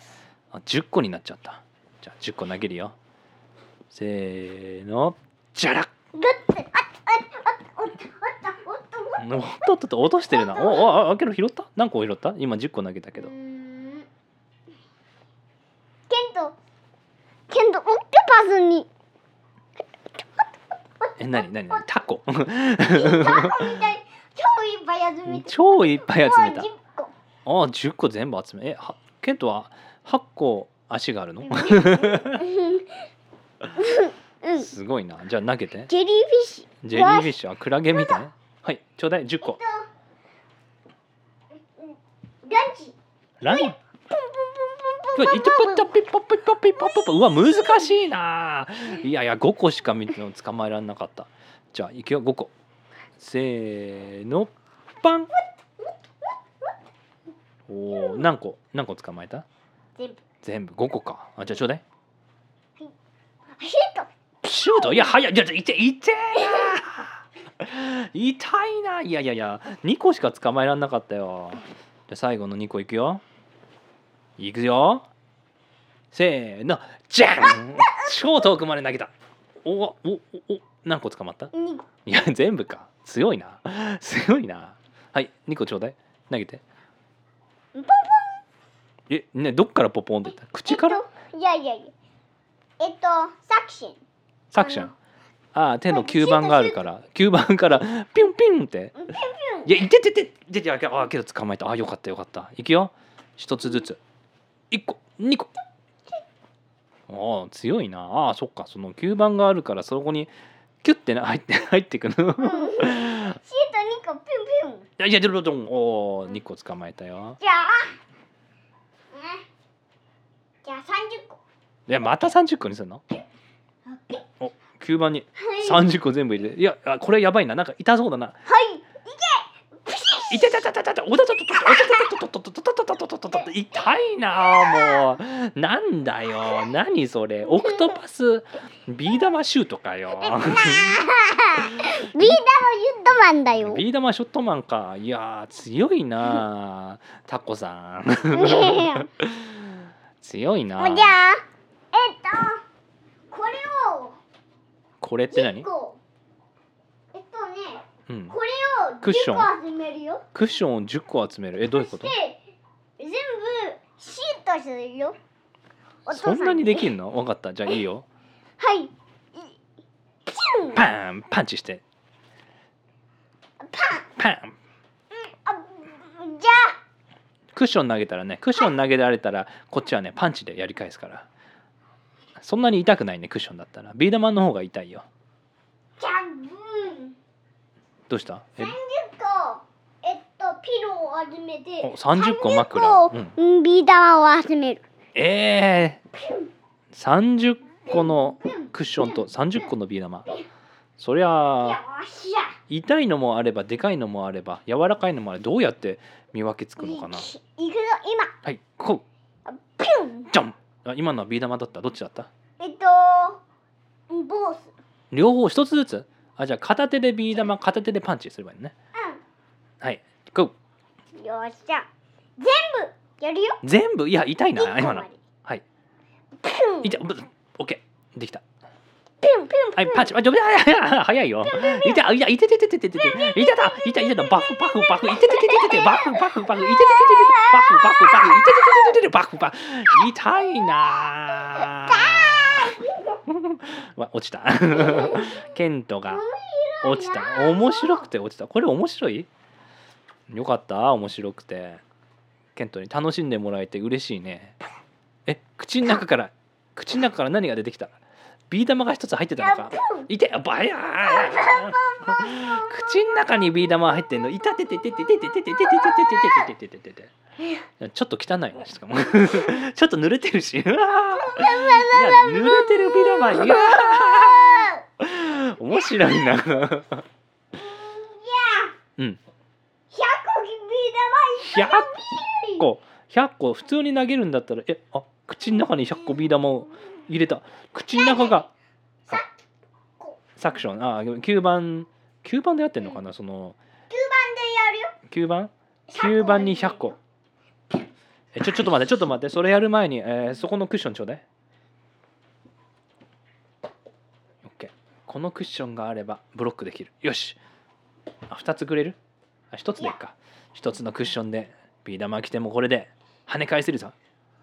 Speaker 1: あ10個になっちゃった。じゃあ10個投げるよ。せーの。じゃらっ
Speaker 2: グッてあああおっとおっとおっとおっと
Speaker 1: おっと落としてるな。おおあけど拾った？何個拾った？今10個投げたけど。
Speaker 2: うーん。ケント。ケントオッケパスに。
Speaker 1: え何何何タコ。
Speaker 2: タコみたい。超いっぱい集めて。
Speaker 1: 超いっぱい集めた。
Speaker 2: もう10個。
Speaker 1: あ10個全部集め。えはケントは8個足があるの？
Speaker 2: うん
Speaker 1: すごいな。じゃあ投げて。
Speaker 2: ジェリーフィッシュ。
Speaker 1: ジェリーフィッシュ。はクラゲみたい？はいちょうだい10個。
Speaker 2: ランチ。
Speaker 1: ランうわい。ってぽったピッポピッポピッポポポうわ難しいないやいや5個しか見ても捕まえられなかったじゃあいくよ5個せーのパンおお何個何個捕まえた
Speaker 2: 全部
Speaker 1: 全部5個かあじゃあちょうだい
Speaker 2: シュート
Speaker 1: シュートいや早いいやいていて 痛いな。いやいやいや2個しか捕まえらんなかったよ。じゃあ最後の2個いくよ。いくよ。せーの。じゃん超遠くまで投げた。おおおお何個捕まった
Speaker 2: ？2個。
Speaker 1: いや全部か。強いな。強いな。はい2個ちょうだい。投げて。
Speaker 2: ポンポン。
Speaker 1: えねどっからポポンって言った？口から、
Speaker 2: えっと、いやいやいや。えっとサクション
Speaker 1: サクションああ手の吸盤があるから。吸盤からピュンピュンって。いやいてててててああけど捕まえた。あよかったよかった。いくよ。一つずつ。一個二個。ああ強いな。ああそっか。その吸盤があるからそこにキュッてな入って 入ってくの。
Speaker 2: シート2個ピュンピュン。
Speaker 1: いやいやどんどんおお2個捕まえたよ。
Speaker 2: じゃあね。じゃあ30個。
Speaker 1: いやまた30個にするの？お吸盤に
Speaker 2: はい。
Speaker 1: 30個全部入れていやあこれやばいな。なんか痛そうだな。
Speaker 2: はい。
Speaker 1: 痛い痛い痛い痛い痛い痛いおだととととととととととととととと痛いなもうなんだよ何それオクトパスビー玉シュートかよ
Speaker 2: ビーダムユットマンだよ
Speaker 1: ビー玉ショットマンかいやー強いなタコさん強いな
Speaker 2: じゃあえっとこれを
Speaker 1: これって何
Speaker 2: ？10個。えっとね
Speaker 1: うん。
Speaker 2: これを
Speaker 1: クッション。
Speaker 2: 10個集めるよ。
Speaker 1: クッションを10個集める。えどういうこと？
Speaker 2: 全部シートするよ。
Speaker 1: そんなにでき
Speaker 2: る
Speaker 1: んの？分かった。じゃあいいよ。
Speaker 2: はい。
Speaker 1: パン。パンチして。パン。
Speaker 2: あじゃあ。
Speaker 1: クッション投げたらねクッション投げられたらこっちはねパンチでやり返すからそんなに痛くないねクッションだったら。ビー玉の方が痛いよ。どうした？え
Speaker 2: ？30個えっとピローを集めて
Speaker 1: お30個枕。
Speaker 2: 30個うん。ビー玉を集める。
Speaker 1: えー、30個のクッションと30個のビー玉そり
Speaker 2: よ
Speaker 1: ゃ。痛いのもあればでかいのもあれば柔らかいのもあれどうやって見分けつくのかな？い
Speaker 2: くぞ今。
Speaker 1: はいこ
Speaker 2: あピュン。
Speaker 1: うじゃんあ今のはビー玉だった？どっちだった？
Speaker 2: えっとボス。
Speaker 1: 両方一つずつ？あじゃあ片手でビー玉片手でパンチすればいいのね。はい。こう
Speaker 2: うんよっしゃ。全部やるよ。
Speaker 1: 全部？いや痛いな
Speaker 2: 1個
Speaker 1: 今の。はい。
Speaker 2: ピュン。
Speaker 1: 痛い。ぶオッケー。できた。
Speaker 2: ピュンピュン
Speaker 1: はいパンチ。あちょあいや早い。よ。痛いいやいててててててて痛いた痛い痛いたバフバフバフいててててててバフバフバフいてててててバフバフバフいててててててバフバフ痛いな わ落ちた。ケントが。落ちた。面白くて落ちた。これ面白い？よかった。面白くて。ケントに楽しんでもらえて嬉しいね。え口の中から口の中から何が出てきた？ビー玉が一つ入ってたのか？いてばや口の中にビー玉入ってんの。いた！ててててててててててててててててててちょっと汚いなしかも。ちょっと濡れてるし。いや濡れてるビー玉いやー。面白いな。うん。
Speaker 2: 100個ビー
Speaker 1: 100個100個普通に投げるんだったらえあ口の中に100個ビー玉を入れた。口の中があサクション。あ吸盤吸盤でやってんのかなその。
Speaker 2: 玉でやるよ。
Speaker 1: 吸盤？吸盤に100個えちょちょっと待ってちょっと待ってそれやる前に、えーそこのクッションちょうだい。OK このクッションがあればブロックできる。よし。あ2つくれる？あ1つでいいか。1つのクッションでビー玉来てもこれで跳ね返せるぞ。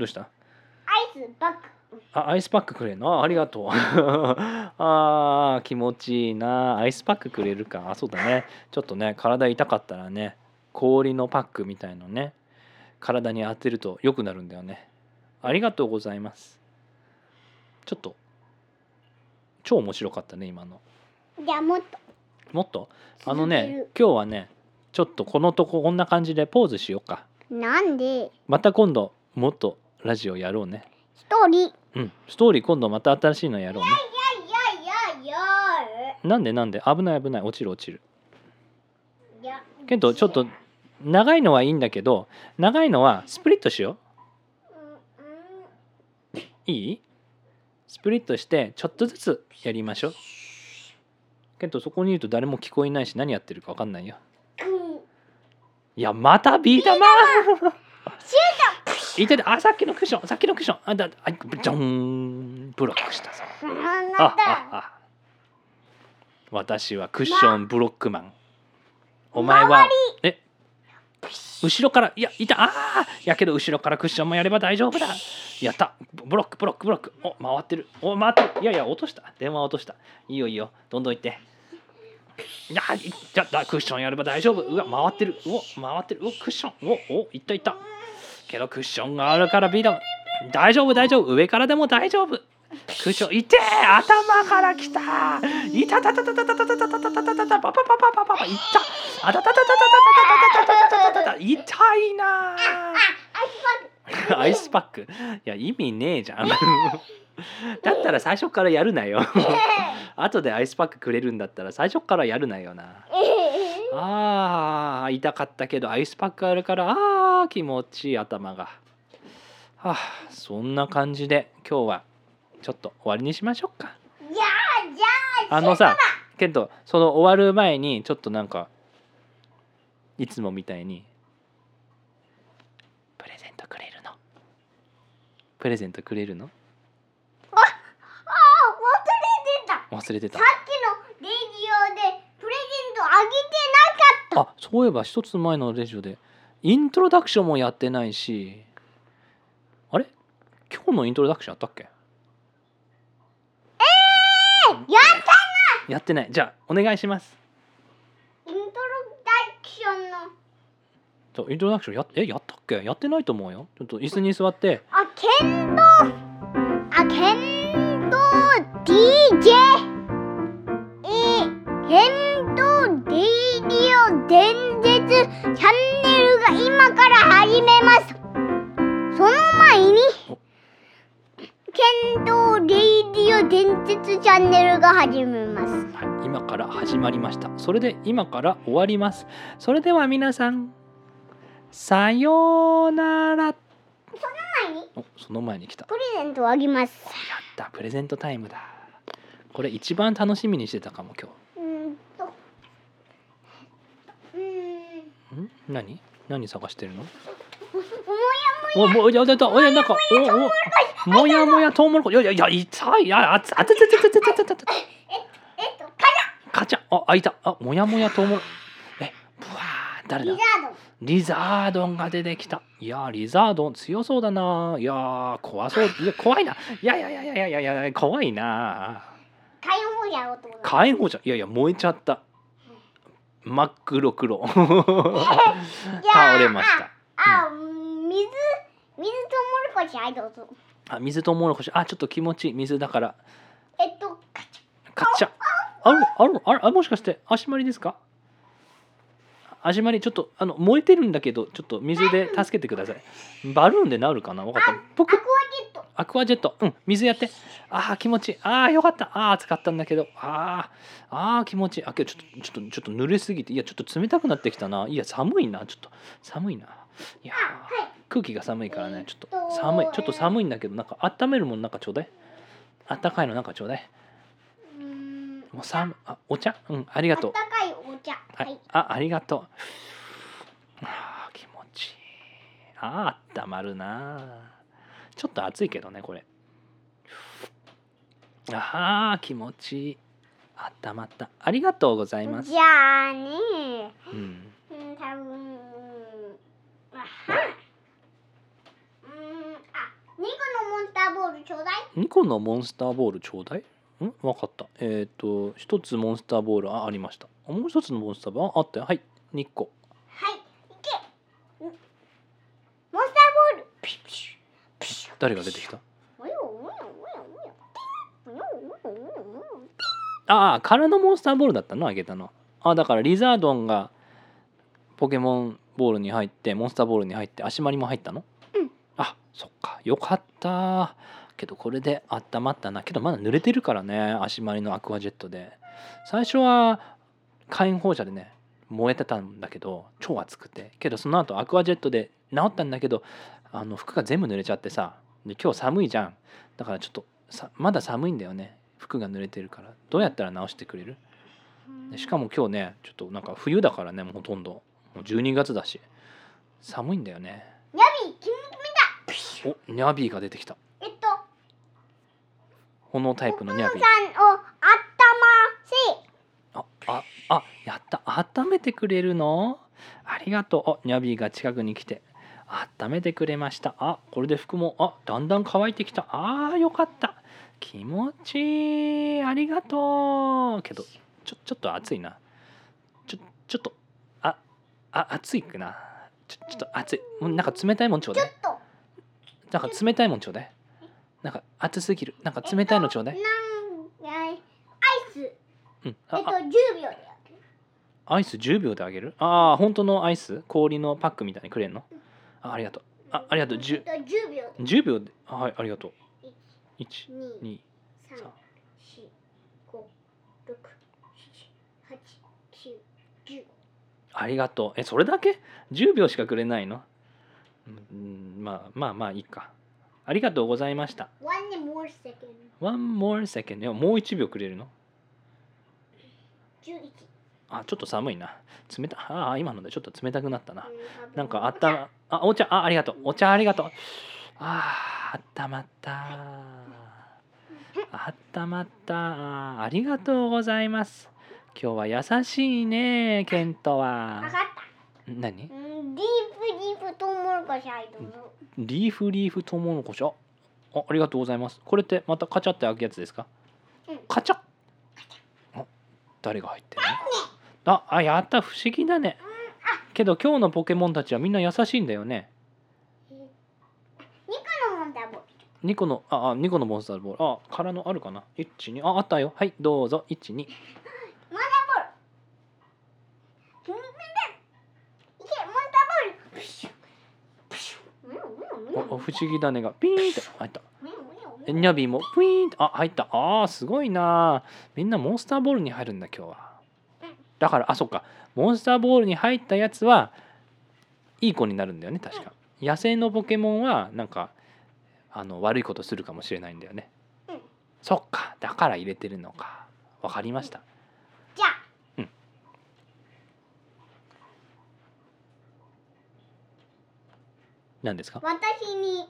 Speaker 1: どうした？
Speaker 2: アイスバッグ
Speaker 1: あアイスパックくれるの？あありがとう。あー気持ちいいな。アイスパックくれるか？あそうだね。ちょっとね体痛かったらね氷のパックみたいのね体に当てると良くなるんだよね。ありがとうございます。ちょっと超面白かったね今の。
Speaker 2: じゃあもっと。
Speaker 1: もっと？あのね今日はねちょっとこのとここんな感じでポーズしようか。
Speaker 2: なんで？
Speaker 1: また今度もっとラジオやろうね。
Speaker 2: 一人
Speaker 1: うん。ストーリー今度また新しいのやろうね。
Speaker 2: いやいやいや
Speaker 1: なんでなんで危ない危ない落ちる落ちるけどちょっと長いのはいいんだけど長いのはスプリットしよ
Speaker 2: う
Speaker 1: いいスプリットしてちょっとずつやりましょうけどそこにいると誰も聞こえないし何やってるか分かんないよいやまたビー玉いただあさっきのクッションさっきのクッション。あだあジョン。ブロックしたぞ。あ
Speaker 2: だ。
Speaker 1: ああ私はクッションブロックマン。お前はえ？後ろからいやいた。あーやけど後ろからクッションもやれば大丈夫だ。やった。ブロックブロックブロック。お回ってる。お回ってる。いやいや落とした。電話落とした。いいよいいよ。どんどん行って。いやいっちゃったクッションやれば大丈夫。うわ回ってる。お回ってる。おクッション。おおいったいったけどクッションがあるからビーダ大丈夫大丈夫。上からでも大丈夫。クッションいて頭からきたいたたたたたたたたたたたたたたたパパパパパパパいったあたたたたたたたたたたたたたた痛いなアイスパックいや意味ねえじゃんだったら最初からやるなよ後でアイスパックくれるんだったら最初からやるなよなあー痛かったけどアイスパックあるからあー気持ちいい頭が。はあそんな感じで今日はちょっと終わりにしましょうか。
Speaker 2: じゃあじゃあ
Speaker 1: あのさけどその終わる前にちょっとなんかいつもみたいにプレゼントくれるの？プレゼントくれるの？
Speaker 2: ああ忘れてた。
Speaker 1: 忘れてた。
Speaker 2: さっきのレジオでトあげてなかっ
Speaker 1: あそういえば一つ前のレジオでイントロダクションもやってないしあれ？今日のイントロダクションやったっけ？
Speaker 2: たやった
Speaker 1: やってない。じゃあお願いします。
Speaker 2: イントロダクションの。
Speaker 1: ちょイントロダクションやえやったっけ？やってないと思うよ。ちょっと椅子に座って。
Speaker 2: あ剣道あ剣道 DJ え剣道伝説チャンネルが今から始めますその前に
Speaker 1: お
Speaker 2: 剣道レディオ伝説チャンネルが始めます
Speaker 1: はい、今から始まりました。それで今から終わります。それでは皆さん、さようなら。
Speaker 2: 前に
Speaker 1: おその前に来た。
Speaker 2: プレゼントをあげます
Speaker 1: やった、プレゼントタイムだ。これ一番楽しみにしてたかも今
Speaker 2: うーんとうーん？
Speaker 1: 何？何探してるの？
Speaker 2: もやも
Speaker 1: や。おいなんかおおもやもやトウモロコシ。いやいやいや痛いいやあつあつつつつつつつつ
Speaker 2: えっとカ
Speaker 1: カチャ。ああいた。あもやもやトウモロえぶわー誰だ？リザードン。が出てきた。いやーリザードン強そうだな。いやー怖そう。いや怖いな。いやいやいやいやいやいやいや怖いな。
Speaker 2: 火炎放射をと思う
Speaker 1: 火炎放射いやいや燃えちゃった。真っ黒黒。倒れました。
Speaker 2: あ、あ水水とうもろこしはいどうぞ
Speaker 1: あ水とうもろこしあちょっと気持ちいい水だから。
Speaker 2: えっとカチ
Speaker 1: カッチャ。あるあるあるあもしかして足まりですか？足まりちょっとあの燃えてるんだけどちょっと水で助けてください。バルーンで治るかな？わかった？
Speaker 2: ャ
Speaker 1: 僕
Speaker 2: アクアジェット
Speaker 1: アクアジェット、うん、水やって。ああ、気持ちいい。ああ、よかった。ああ、使ったんだけど。ああ、ああ、気持ちいい。あ、けどちょっと、ちょっと、ちょっと濡れすぎて、いや、ちょっと冷たくなってきたな。いや、寒いな。ちょっと、寒いな。いやー、空気が寒いからね、ちょっと寒い。ちょっと寒いんだけど、なんか温めるもんなんかちょうだい。あったかいのなんかちょうだい。もう寒あ、お茶？うん、ありがとう。
Speaker 2: あったかいお茶
Speaker 1: は
Speaker 2: はい
Speaker 1: い、あ、ありがとう。ああ、気持ちいい。ああ、あったまるな。ちょっと暑いけどね、これ。ああ、気持ちいい。あったまった。ありがとうございます。
Speaker 2: じゃあね
Speaker 1: うん。
Speaker 2: うん多分あはうんあ2個のモンスターボールちょうだい
Speaker 1: 2個のモンスターボールちょうだい？ん？わかった。えっ、と、1つモンスターボールあありました。もう1つのモンスターボールああったよ。はい、2個。
Speaker 2: はいいけうんモンスターボールピシュピシュピシュ
Speaker 1: 誰が出てきた？ああ、空のモンスターボールだったのあげたの。あだからリザードンがポケモンボールに入ってモンスターボールに入って足まりも入ったの
Speaker 2: うん
Speaker 1: あそっかよかったけどこれで温まったな。けどまだ濡れてるからね。足まりのアクアジェットで。最初は火炎放射でね燃えてたんだけど超熱くて。けどその後アクアジェットで治ったんだけどあの服が全部濡れちゃってさ。で今日寒いじゃん。だからちょっとさまだ寒いんだよね。服が濡れてるから。どうやったら直してくれる？でしかも今日ねちょっとなんか冬だからねもうほとんど。もう12月だし。寒いんだよね。
Speaker 2: ニャビ君
Speaker 1: おニャビーが出てきた。
Speaker 2: えっと
Speaker 1: 炎タイプのニャビー
Speaker 2: さんをあったませ
Speaker 1: あああやった。温めてくれるの？ありがとう。おニャビーが近くに来て。温めてくれました。あこれで服もあだんだん乾いてきた。あーよかった。気持ちいい。ありがとう。けどちょちょっと暑いな。ちょちょっとああ暑いかな。ちょちょっと暑い。なんか冷たいもんちょうだい。なんか冷たいもんちょうだいなんか暑すぎる。なんか冷たいのちょうだい、
Speaker 2: なんアイス。
Speaker 1: うん、
Speaker 2: えっと
Speaker 1: あ
Speaker 2: 10秒で
Speaker 1: アイス？10秒であげる？ああ本当のアイス？氷のパックみたいにくれんの？あありがとう。あありがとう。
Speaker 2: えっ
Speaker 1: 10,
Speaker 2: と10秒で。
Speaker 1: 10秒で？あはいありがとう。
Speaker 2: 1
Speaker 1: 1
Speaker 2: 2
Speaker 1: 2
Speaker 2: 3 4 5 6 7 8 9 10
Speaker 1: ありがとう。えそれだけ？10秒しかくれないの？うんまあまあまあいいかありがとうございました。
Speaker 2: One more second.
Speaker 1: One more second. いやもう1秒くれるの
Speaker 2: ？11
Speaker 1: あちょっと寒いな。冷たああ今のでちょっと冷たくなったな。
Speaker 2: うん
Speaker 1: なんかあったまあお茶あありがとう。お茶ありがとう。あーあったまった。あったまった。ありがとうございます。今日は優しいねケントは。何？
Speaker 2: うんディープディープトウモロコシ入るぞ
Speaker 1: リーフリーフトウモロコシ？ああありがとうございます。これってまたカチャって開くやつですか？
Speaker 2: うん。
Speaker 1: カチャ？あ誰が入ってるの？ああやった不思議だね。けど今日のポケモンたちはみんな優しいんだよね。
Speaker 2: ニコのモンタボ
Speaker 1: 2個のああ2個のモンスターボール。あ空のあるかな？12ああったよ。はいどうぞ。12
Speaker 2: モンタボール君みんないけモンタボールプシュプシュうんうんうん
Speaker 1: お不思議だねがピーンって入った。
Speaker 2: うんうん
Speaker 1: えニャビーもプイーンってあ入った。あーすごいな。みんなモンスターボールに入るんだ今日は。だからあそっか。モンスターボールに入ったやつはいい子になるんだよね確か。野生のポケモンはなんかあの悪いことするかもしれないんだよね。そっか。だから入れてるのか。わかりました
Speaker 2: じゃあ
Speaker 1: 何ですか
Speaker 2: 私に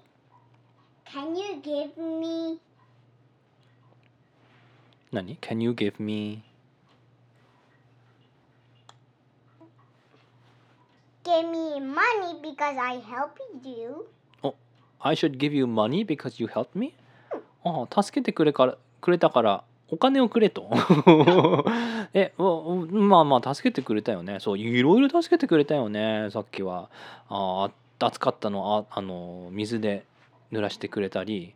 Speaker 2: Can you give me
Speaker 1: 何 Can you give me
Speaker 2: give me money because I helped you
Speaker 1: I should give you money because you helped me? ああ助けてくれからくれたからお金をくれとえまあまあ助けてくれたよねそういろいろ助けてくれたよねさっきはああ暑かったのああの水で濡らしてくれたり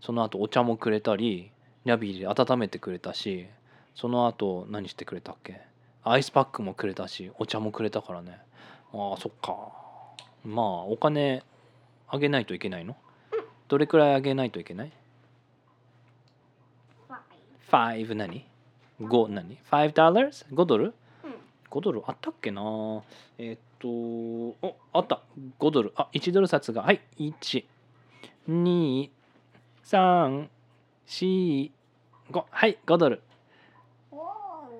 Speaker 1: その後お茶もくれたりニャビーで温めてくれたしその後何してくれたっけ？アイスパックもくれたしお茶もくれたからねああそっかまあお金あげないといけないの？どれくらいあげないといけない
Speaker 2: ？Fine
Speaker 1: ?5 何 ?5 何 ?5 dollars? 5ドル？
Speaker 2: うん
Speaker 1: ?5 ドル？あったっけなえーっとおあった。5ドル。あ1ドル札が。はい。1 2 3 4 5はい。5ドル。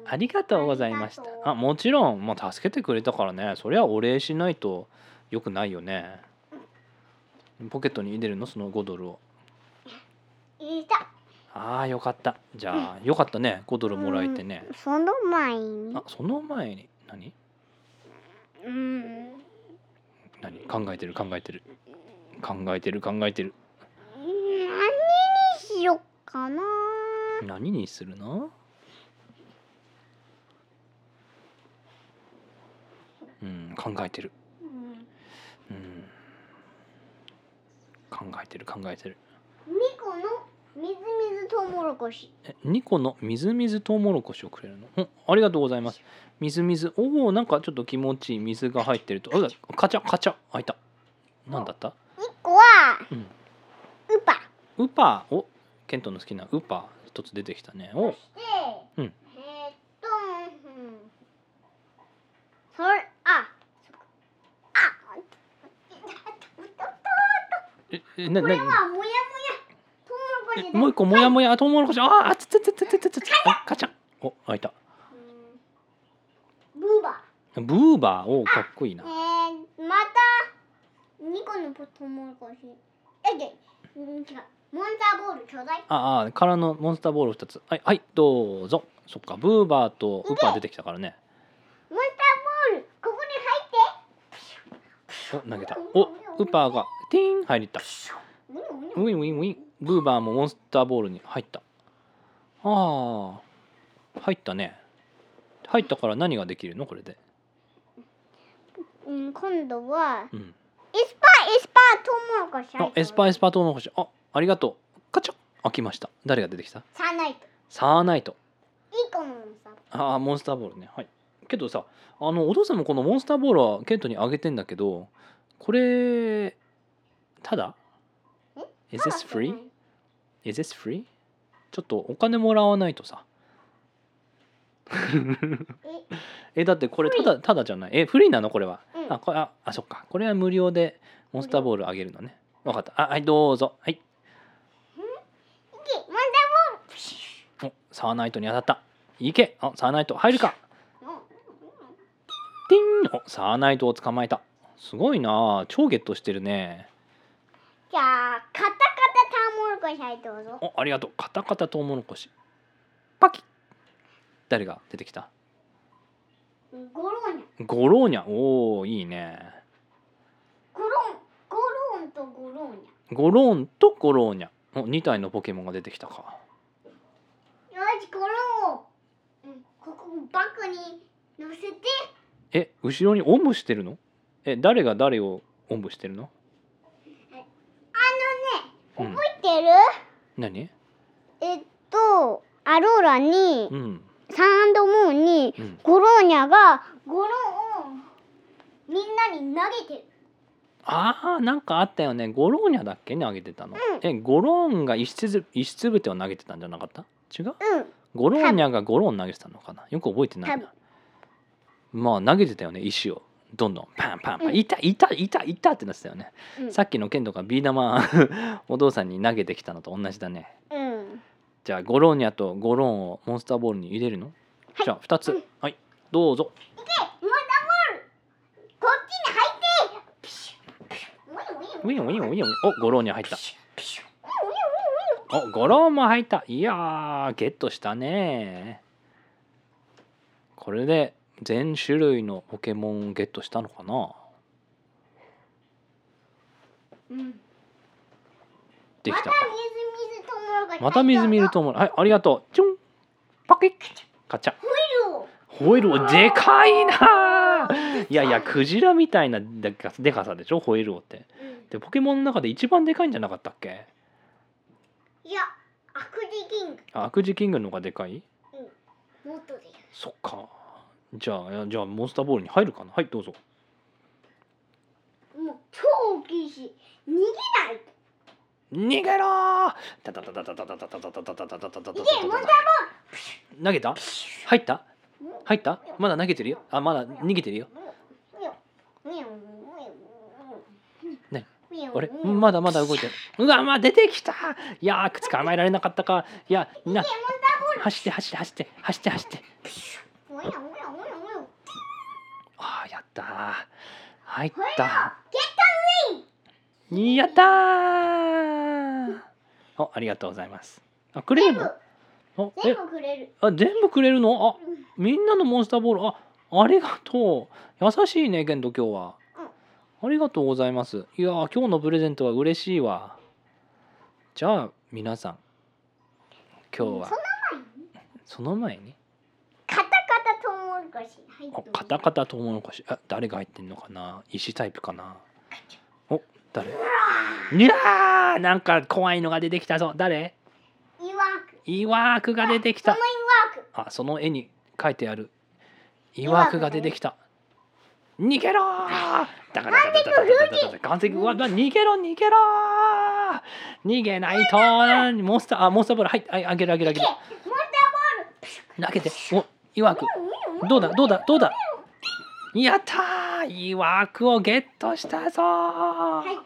Speaker 1: ありがとうございました。
Speaker 2: あ
Speaker 1: もちろん、まあ、助けてくれたからね。そりゃお礼しないとよくないよね。ポケットに入れるの？その5ドルを。
Speaker 2: 入れた。
Speaker 1: ああよかった。じゃあよかったね。5ドルもらえてね。
Speaker 2: その前に。
Speaker 1: あその前に。何？
Speaker 2: うん。
Speaker 1: 何？考えてる？考えてる？考えてる？考えてる？
Speaker 2: 何にしよっかな？
Speaker 1: 何にするの？うん考えてる。
Speaker 2: うん。
Speaker 1: うん。考えてる？考えてる。
Speaker 2: ニコのみずみずとうもろこし
Speaker 1: え2個のみずみずとうもろこしをくれるの？うんありがとうございます。みずみずおおなんかちょっと気持ちいい水が入ってると。あカチャカチャ。開いた。なんだった？
Speaker 2: 一個は
Speaker 1: うん。
Speaker 2: ウパ。
Speaker 1: ウパ？おケントの好きなウパ。一つ出てきたね。お。
Speaker 2: そして、
Speaker 1: うん。
Speaker 2: えーっと、うん、それああ
Speaker 1: ええなな
Speaker 2: これはもやもやも
Speaker 1: う一個もやもや。とうもろこしあーあつつつつつつつつあカチャお開いた。
Speaker 2: うんブーバ
Speaker 1: ブーバー。おかっこいいな。
Speaker 2: ーえー、また二個のとうもろこしえで、モンスターボールちょうだい。
Speaker 1: ああ空のモンスターボール2つ。はいはいどうぞ。そっかブーバーとウパー出てきたからね。
Speaker 2: モンスターボールここに入って。
Speaker 1: お投げた。おウパーがティーン入りたウィンウィンウィン。ブーバーもモンスターボールに入った。ああ入ったね。入ったから何ができるの？これで。
Speaker 2: うん、今度は
Speaker 1: うん。
Speaker 2: エスパーエスパートウモロコシ
Speaker 1: あエスパーエスパートウモロコシ。あありがとう。カチャ。開きました。誰が出てきた？
Speaker 2: サーナイト。
Speaker 1: サーナイト。
Speaker 2: いい子のさ。
Speaker 1: ああモンスターボールね。はい。けどさあのお父さんもこのモンスターボールはケントにあげてんだけどこれただ？
Speaker 2: え
Speaker 1: Is this free? Is this free? ちょっとお金もらわないとさ。
Speaker 2: え
Speaker 1: えだってこれただただじゃない。えフリーなのこれは？
Speaker 2: うん。
Speaker 1: あこれああそっか。これは無料でモンスターボールあげるのね。わかった。あはいどうぞ。はい。おサーナイトに当たった。いけ。あサーナイト入るか。
Speaker 2: うん。
Speaker 1: ティン。おサーナイトを捕まえた。すごいな。超ゲットしてるね
Speaker 2: じゃあカタカタトウモロコシはいどうぞ。
Speaker 1: おありがとう。カタカタトウモロコシ。パキ。ッ誰が出てきた？
Speaker 2: ゴローニャ。
Speaker 1: ゴローニャ。おおいいね。
Speaker 2: ゴロンゴロンとゴローニ
Speaker 1: ゴローンとゴローニャ。お2体のポケモンが出てきたか。
Speaker 2: ャよしゴロンうんここバッグに乗せて。
Speaker 1: え後ろにおんぶしてるの？え誰が誰をおんぶしてるの？
Speaker 2: 覚えてる、
Speaker 1: 何？
Speaker 2: えっとアローラに
Speaker 1: うん。
Speaker 2: サンドムーンに
Speaker 1: うん。
Speaker 2: ゴローニャがゴロンをみんなに投げてる。
Speaker 1: あーなんかあったよね。ゴローニャだっけにあげてたの、
Speaker 2: うん。
Speaker 1: えゴローンが石つぶ石つぶてを投げてたんじゃなかった？違う？
Speaker 2: うん。
Speaker 1: ゴローニャがゴローン投げてたのかな？よく覚えてないな。まあ投げてたよね石をどんどんパンパンパン、
Speaker 2: うん。
Speaker 1: いたいたいたいたってなってたよね、
Speaker 2: うん。
Speaker 1: さっきのケントがビー玉 お父さんに投げてきたのと同じだね。
Speaker 2: うん。
Speaker 1: じゃあゴローニャとゴローンをモンスターボールに入れるの、
Speaker 2: はい。
Speaker 1: じゃあ2つ、
Speaker 2: うん。
Speaker 1: はい。どうぞ。
Speaker 2: いけ。モンスターボール。こっちに入って。ウィンウィン。
Speaker 1: ウィンウィンおゴローニャ入った。おゴローンも入った。いやーゲットしたねこれで全種類のポケモンゲットしたのかな？
Speaker 2: うん。
Speaker 1: できた。か
Speaker 2: また
Speaker 1: 水見ると思うはいありがとう。チュン。パキッ。カチャ。
Speaker 2: ホイールを
Speaker 1: ホイールをでかいな。ー いやいやクジラみたいなでかでかさでしょ？ホイールをって。
Speaker 2: うん。
Speaker 1: でポケモンの中で一番でかいんじゃなかったっけ？
Speaker 2: いやアクジキング。
Speaker 1: あアクジキングの方がでかい？
Speaker 2: もっとで
Speaker 1: そっかじゃあじゃあモンスターボールに入るかな？はいどうぞ。
Speaker 2: もう超大きいし逃げない。と
Speaker 1: 逃げろー！タタタタタタタタタタタタタタタタタタタ
Speaker 2: いけモンスター
Speaker 1: 投げた入った入ったまだ投げてるよあまだ逃げてるよねあれまだまだ動いてるうわまあ出てきたいやー捕まえられなかったかいやな走って走って走って走って走ってあーやった。ー入った。やったー。おありがとうございます。あくれるのあえ？
Speaker 2: 全部くれる。
Speaker 1: あ全部くれるの？あみんなのモンスターボール。あありがとう。優しいねケント今日は、ありがとうございます。いやー今日のプレゼントは嬉しいわ。じゃあ皆さん。今日は。その前に？
Speaker 2: カタカタトウモロコシ入って
Speaker 1: おカタカタトウモロコシ。あ誰が入ってんのかな？石タイプかな？お誰？いやー！なんか怖いのが出てきたぞ。誰？曰くが出てきた。
Speaker 2: その曰く
Speaker 1: あその絵に書いてある。曰くが出てきた。逃げろー！だからだ岩石うわ逃げろ逃げろー！逃げないとモンスターあモンスターボール。はいはいあげるあげるあげる。
Speaker 2: モンスターボール。
Speaker 1: 投げて。お曰くどうだ？どうだ？どうだ？やったいい枠をゲットしたぞ、
Speaker 2: はい、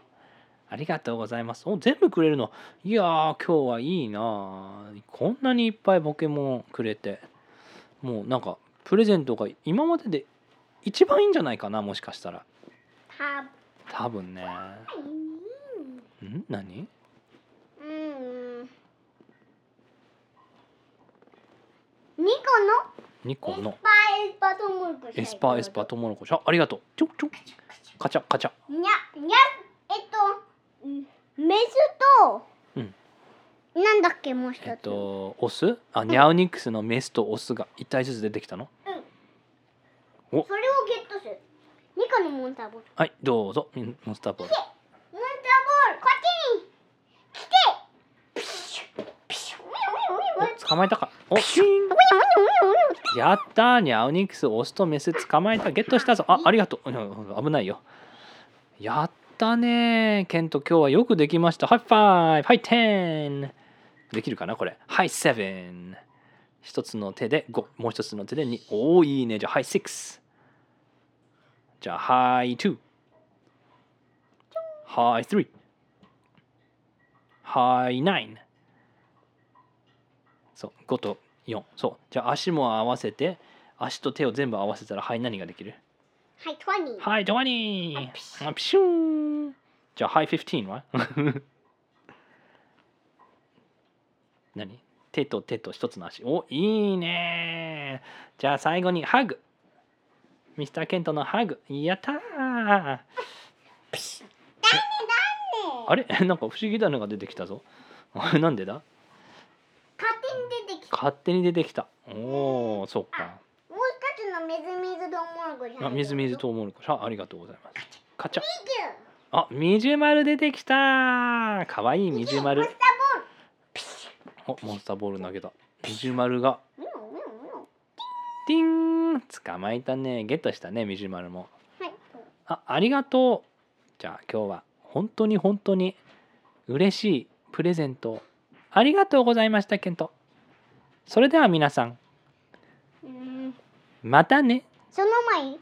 Speaker 1: ありがとうございます。お全部くれるの？いや今日はいいなこんなにいっぱいポケモンくれて。もうなんかプレゼントが今までで一番いいんじゃないかな？もしかしたら。多分ね。ん？何？
Speaker 2: うん。
Speaker 1: 2個の？
Speaker 2: 二個の。エスパーエスパートウモロコシ。
Speaker 1: あありがとう。ちょちょカチャカチャ。
Speaker 2: にゃにゃえっとメスと、
Speaker 1: うん、
Speaker 2: なんだっけもう一つ。
Speaker 1: えっとオス？あニャオニクスのメスとオスが一体ずつ出てきたの、うん、お。
Speaker 2: それをゲットする。2個のモンスターボール。
Speaker 1: はいどうぞ。モンスターボール。
Speaker 2: モンスターボール。こっちに。
Speaker 1: 捕まえたか？お、やったーニャオニクスオスとメス捕まえた。ゲットしたぞ。あありがとう。うん危ないよ。やったねー。ケント今日はよくできました。 High five。 High 10できるかなこれ？はい7一つの手で5もう一つの手で2おおいいね。じゃあはい6じゃあはい2はい3はい9そう5と4そう。じゃあ足も合わせて足と手を全部合わせたらはい何ができる？
Speaker 2: はい20
Speaker 1: はい20あピシュー。ン。じゃあはい15は？何？手と手と一つの足。おいいね。ーじゃあ最後にハグ。ミスターケントのハグ。やったー。あれ？なんか不思議なのが出てきたぞ。あれなんでだ？
Speaker 2: 勝手に出てきた。
Speaker 1: おおそっか。
Speaker 2: もう一つのみずみずとうもろこし
Speaker 1: あみずみずとうもろこしあありがとうございます。カチャ。
Speaker 2: ミ
Speaker 1: あみじゅまる出てきたかわいいみじゅまる。
Speaker 2: モンスターボール。ピシ
Speaker 1: おモンスターボール投げた。みじゅまるが。ティン。捕まえたね。ゲットしたねみじゅまるも。
Speaker 2: はい。
Speaker 1: あありがとう。じゃあ今日は本当に本当に嬉しいプレゼント。をありがとうございましたケントそれでは皆さん
Speaker 2: うん。
Speaker 1: またね。
Speaker 2: その前？に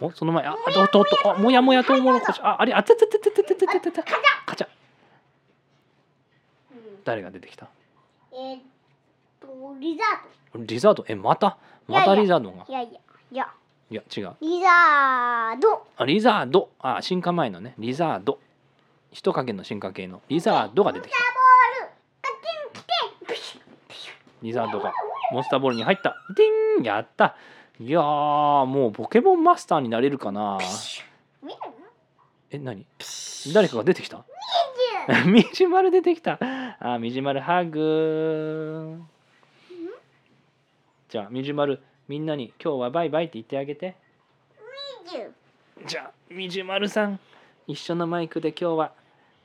Speaker 1: おその前。ああとととあもやもやとうもろこしああれあつつつつつつつつつ
Speaker 2: カチャ。
Speaker 1: カチャ。
Speaker 2: うん。
Speaker 1: 誰が出てきた？
Speaker 2: えーっとリザー
Speaker 1: リザードえまた？またリザードが？
Speaker 2: ドいやいやいや。
Speaker 1: いや違う。
Speaker 2: リザード。
Speaker 1: あリザード。あ進化前のね。リザード。一影の進化系の。リザードが出てきた2三とかモンスターボールに入った。ディンやった。いやもうポケモンマスターになれるかな。え何？誰かが出てきた？みじまる出てきた。あみじまるハグじゃあみじまるみんなに今日はバイバイって言ってあげて。じゃあみじまるさん一緒のマイクで今日は。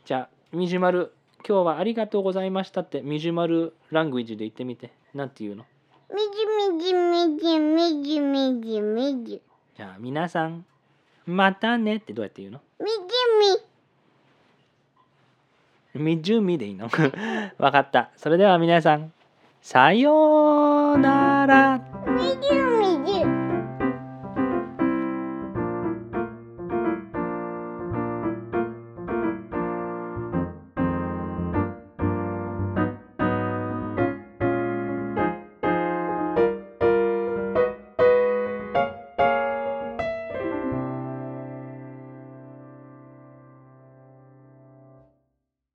Speaker 1: じゃあみじまる今日はありがとうございましたってみじまるラングイジで言ってみて。なんて言うの？
Speaker 2: みじみじみじみじみじみじ。
Speaker 1: じゃあ皆さんまたねってどうやって言うの？
Speaker 2: みじ
Speaker 1: み。じゅみでいいの？わかった。それでは皆さんさようなら。
Speaker 2: みみじみじ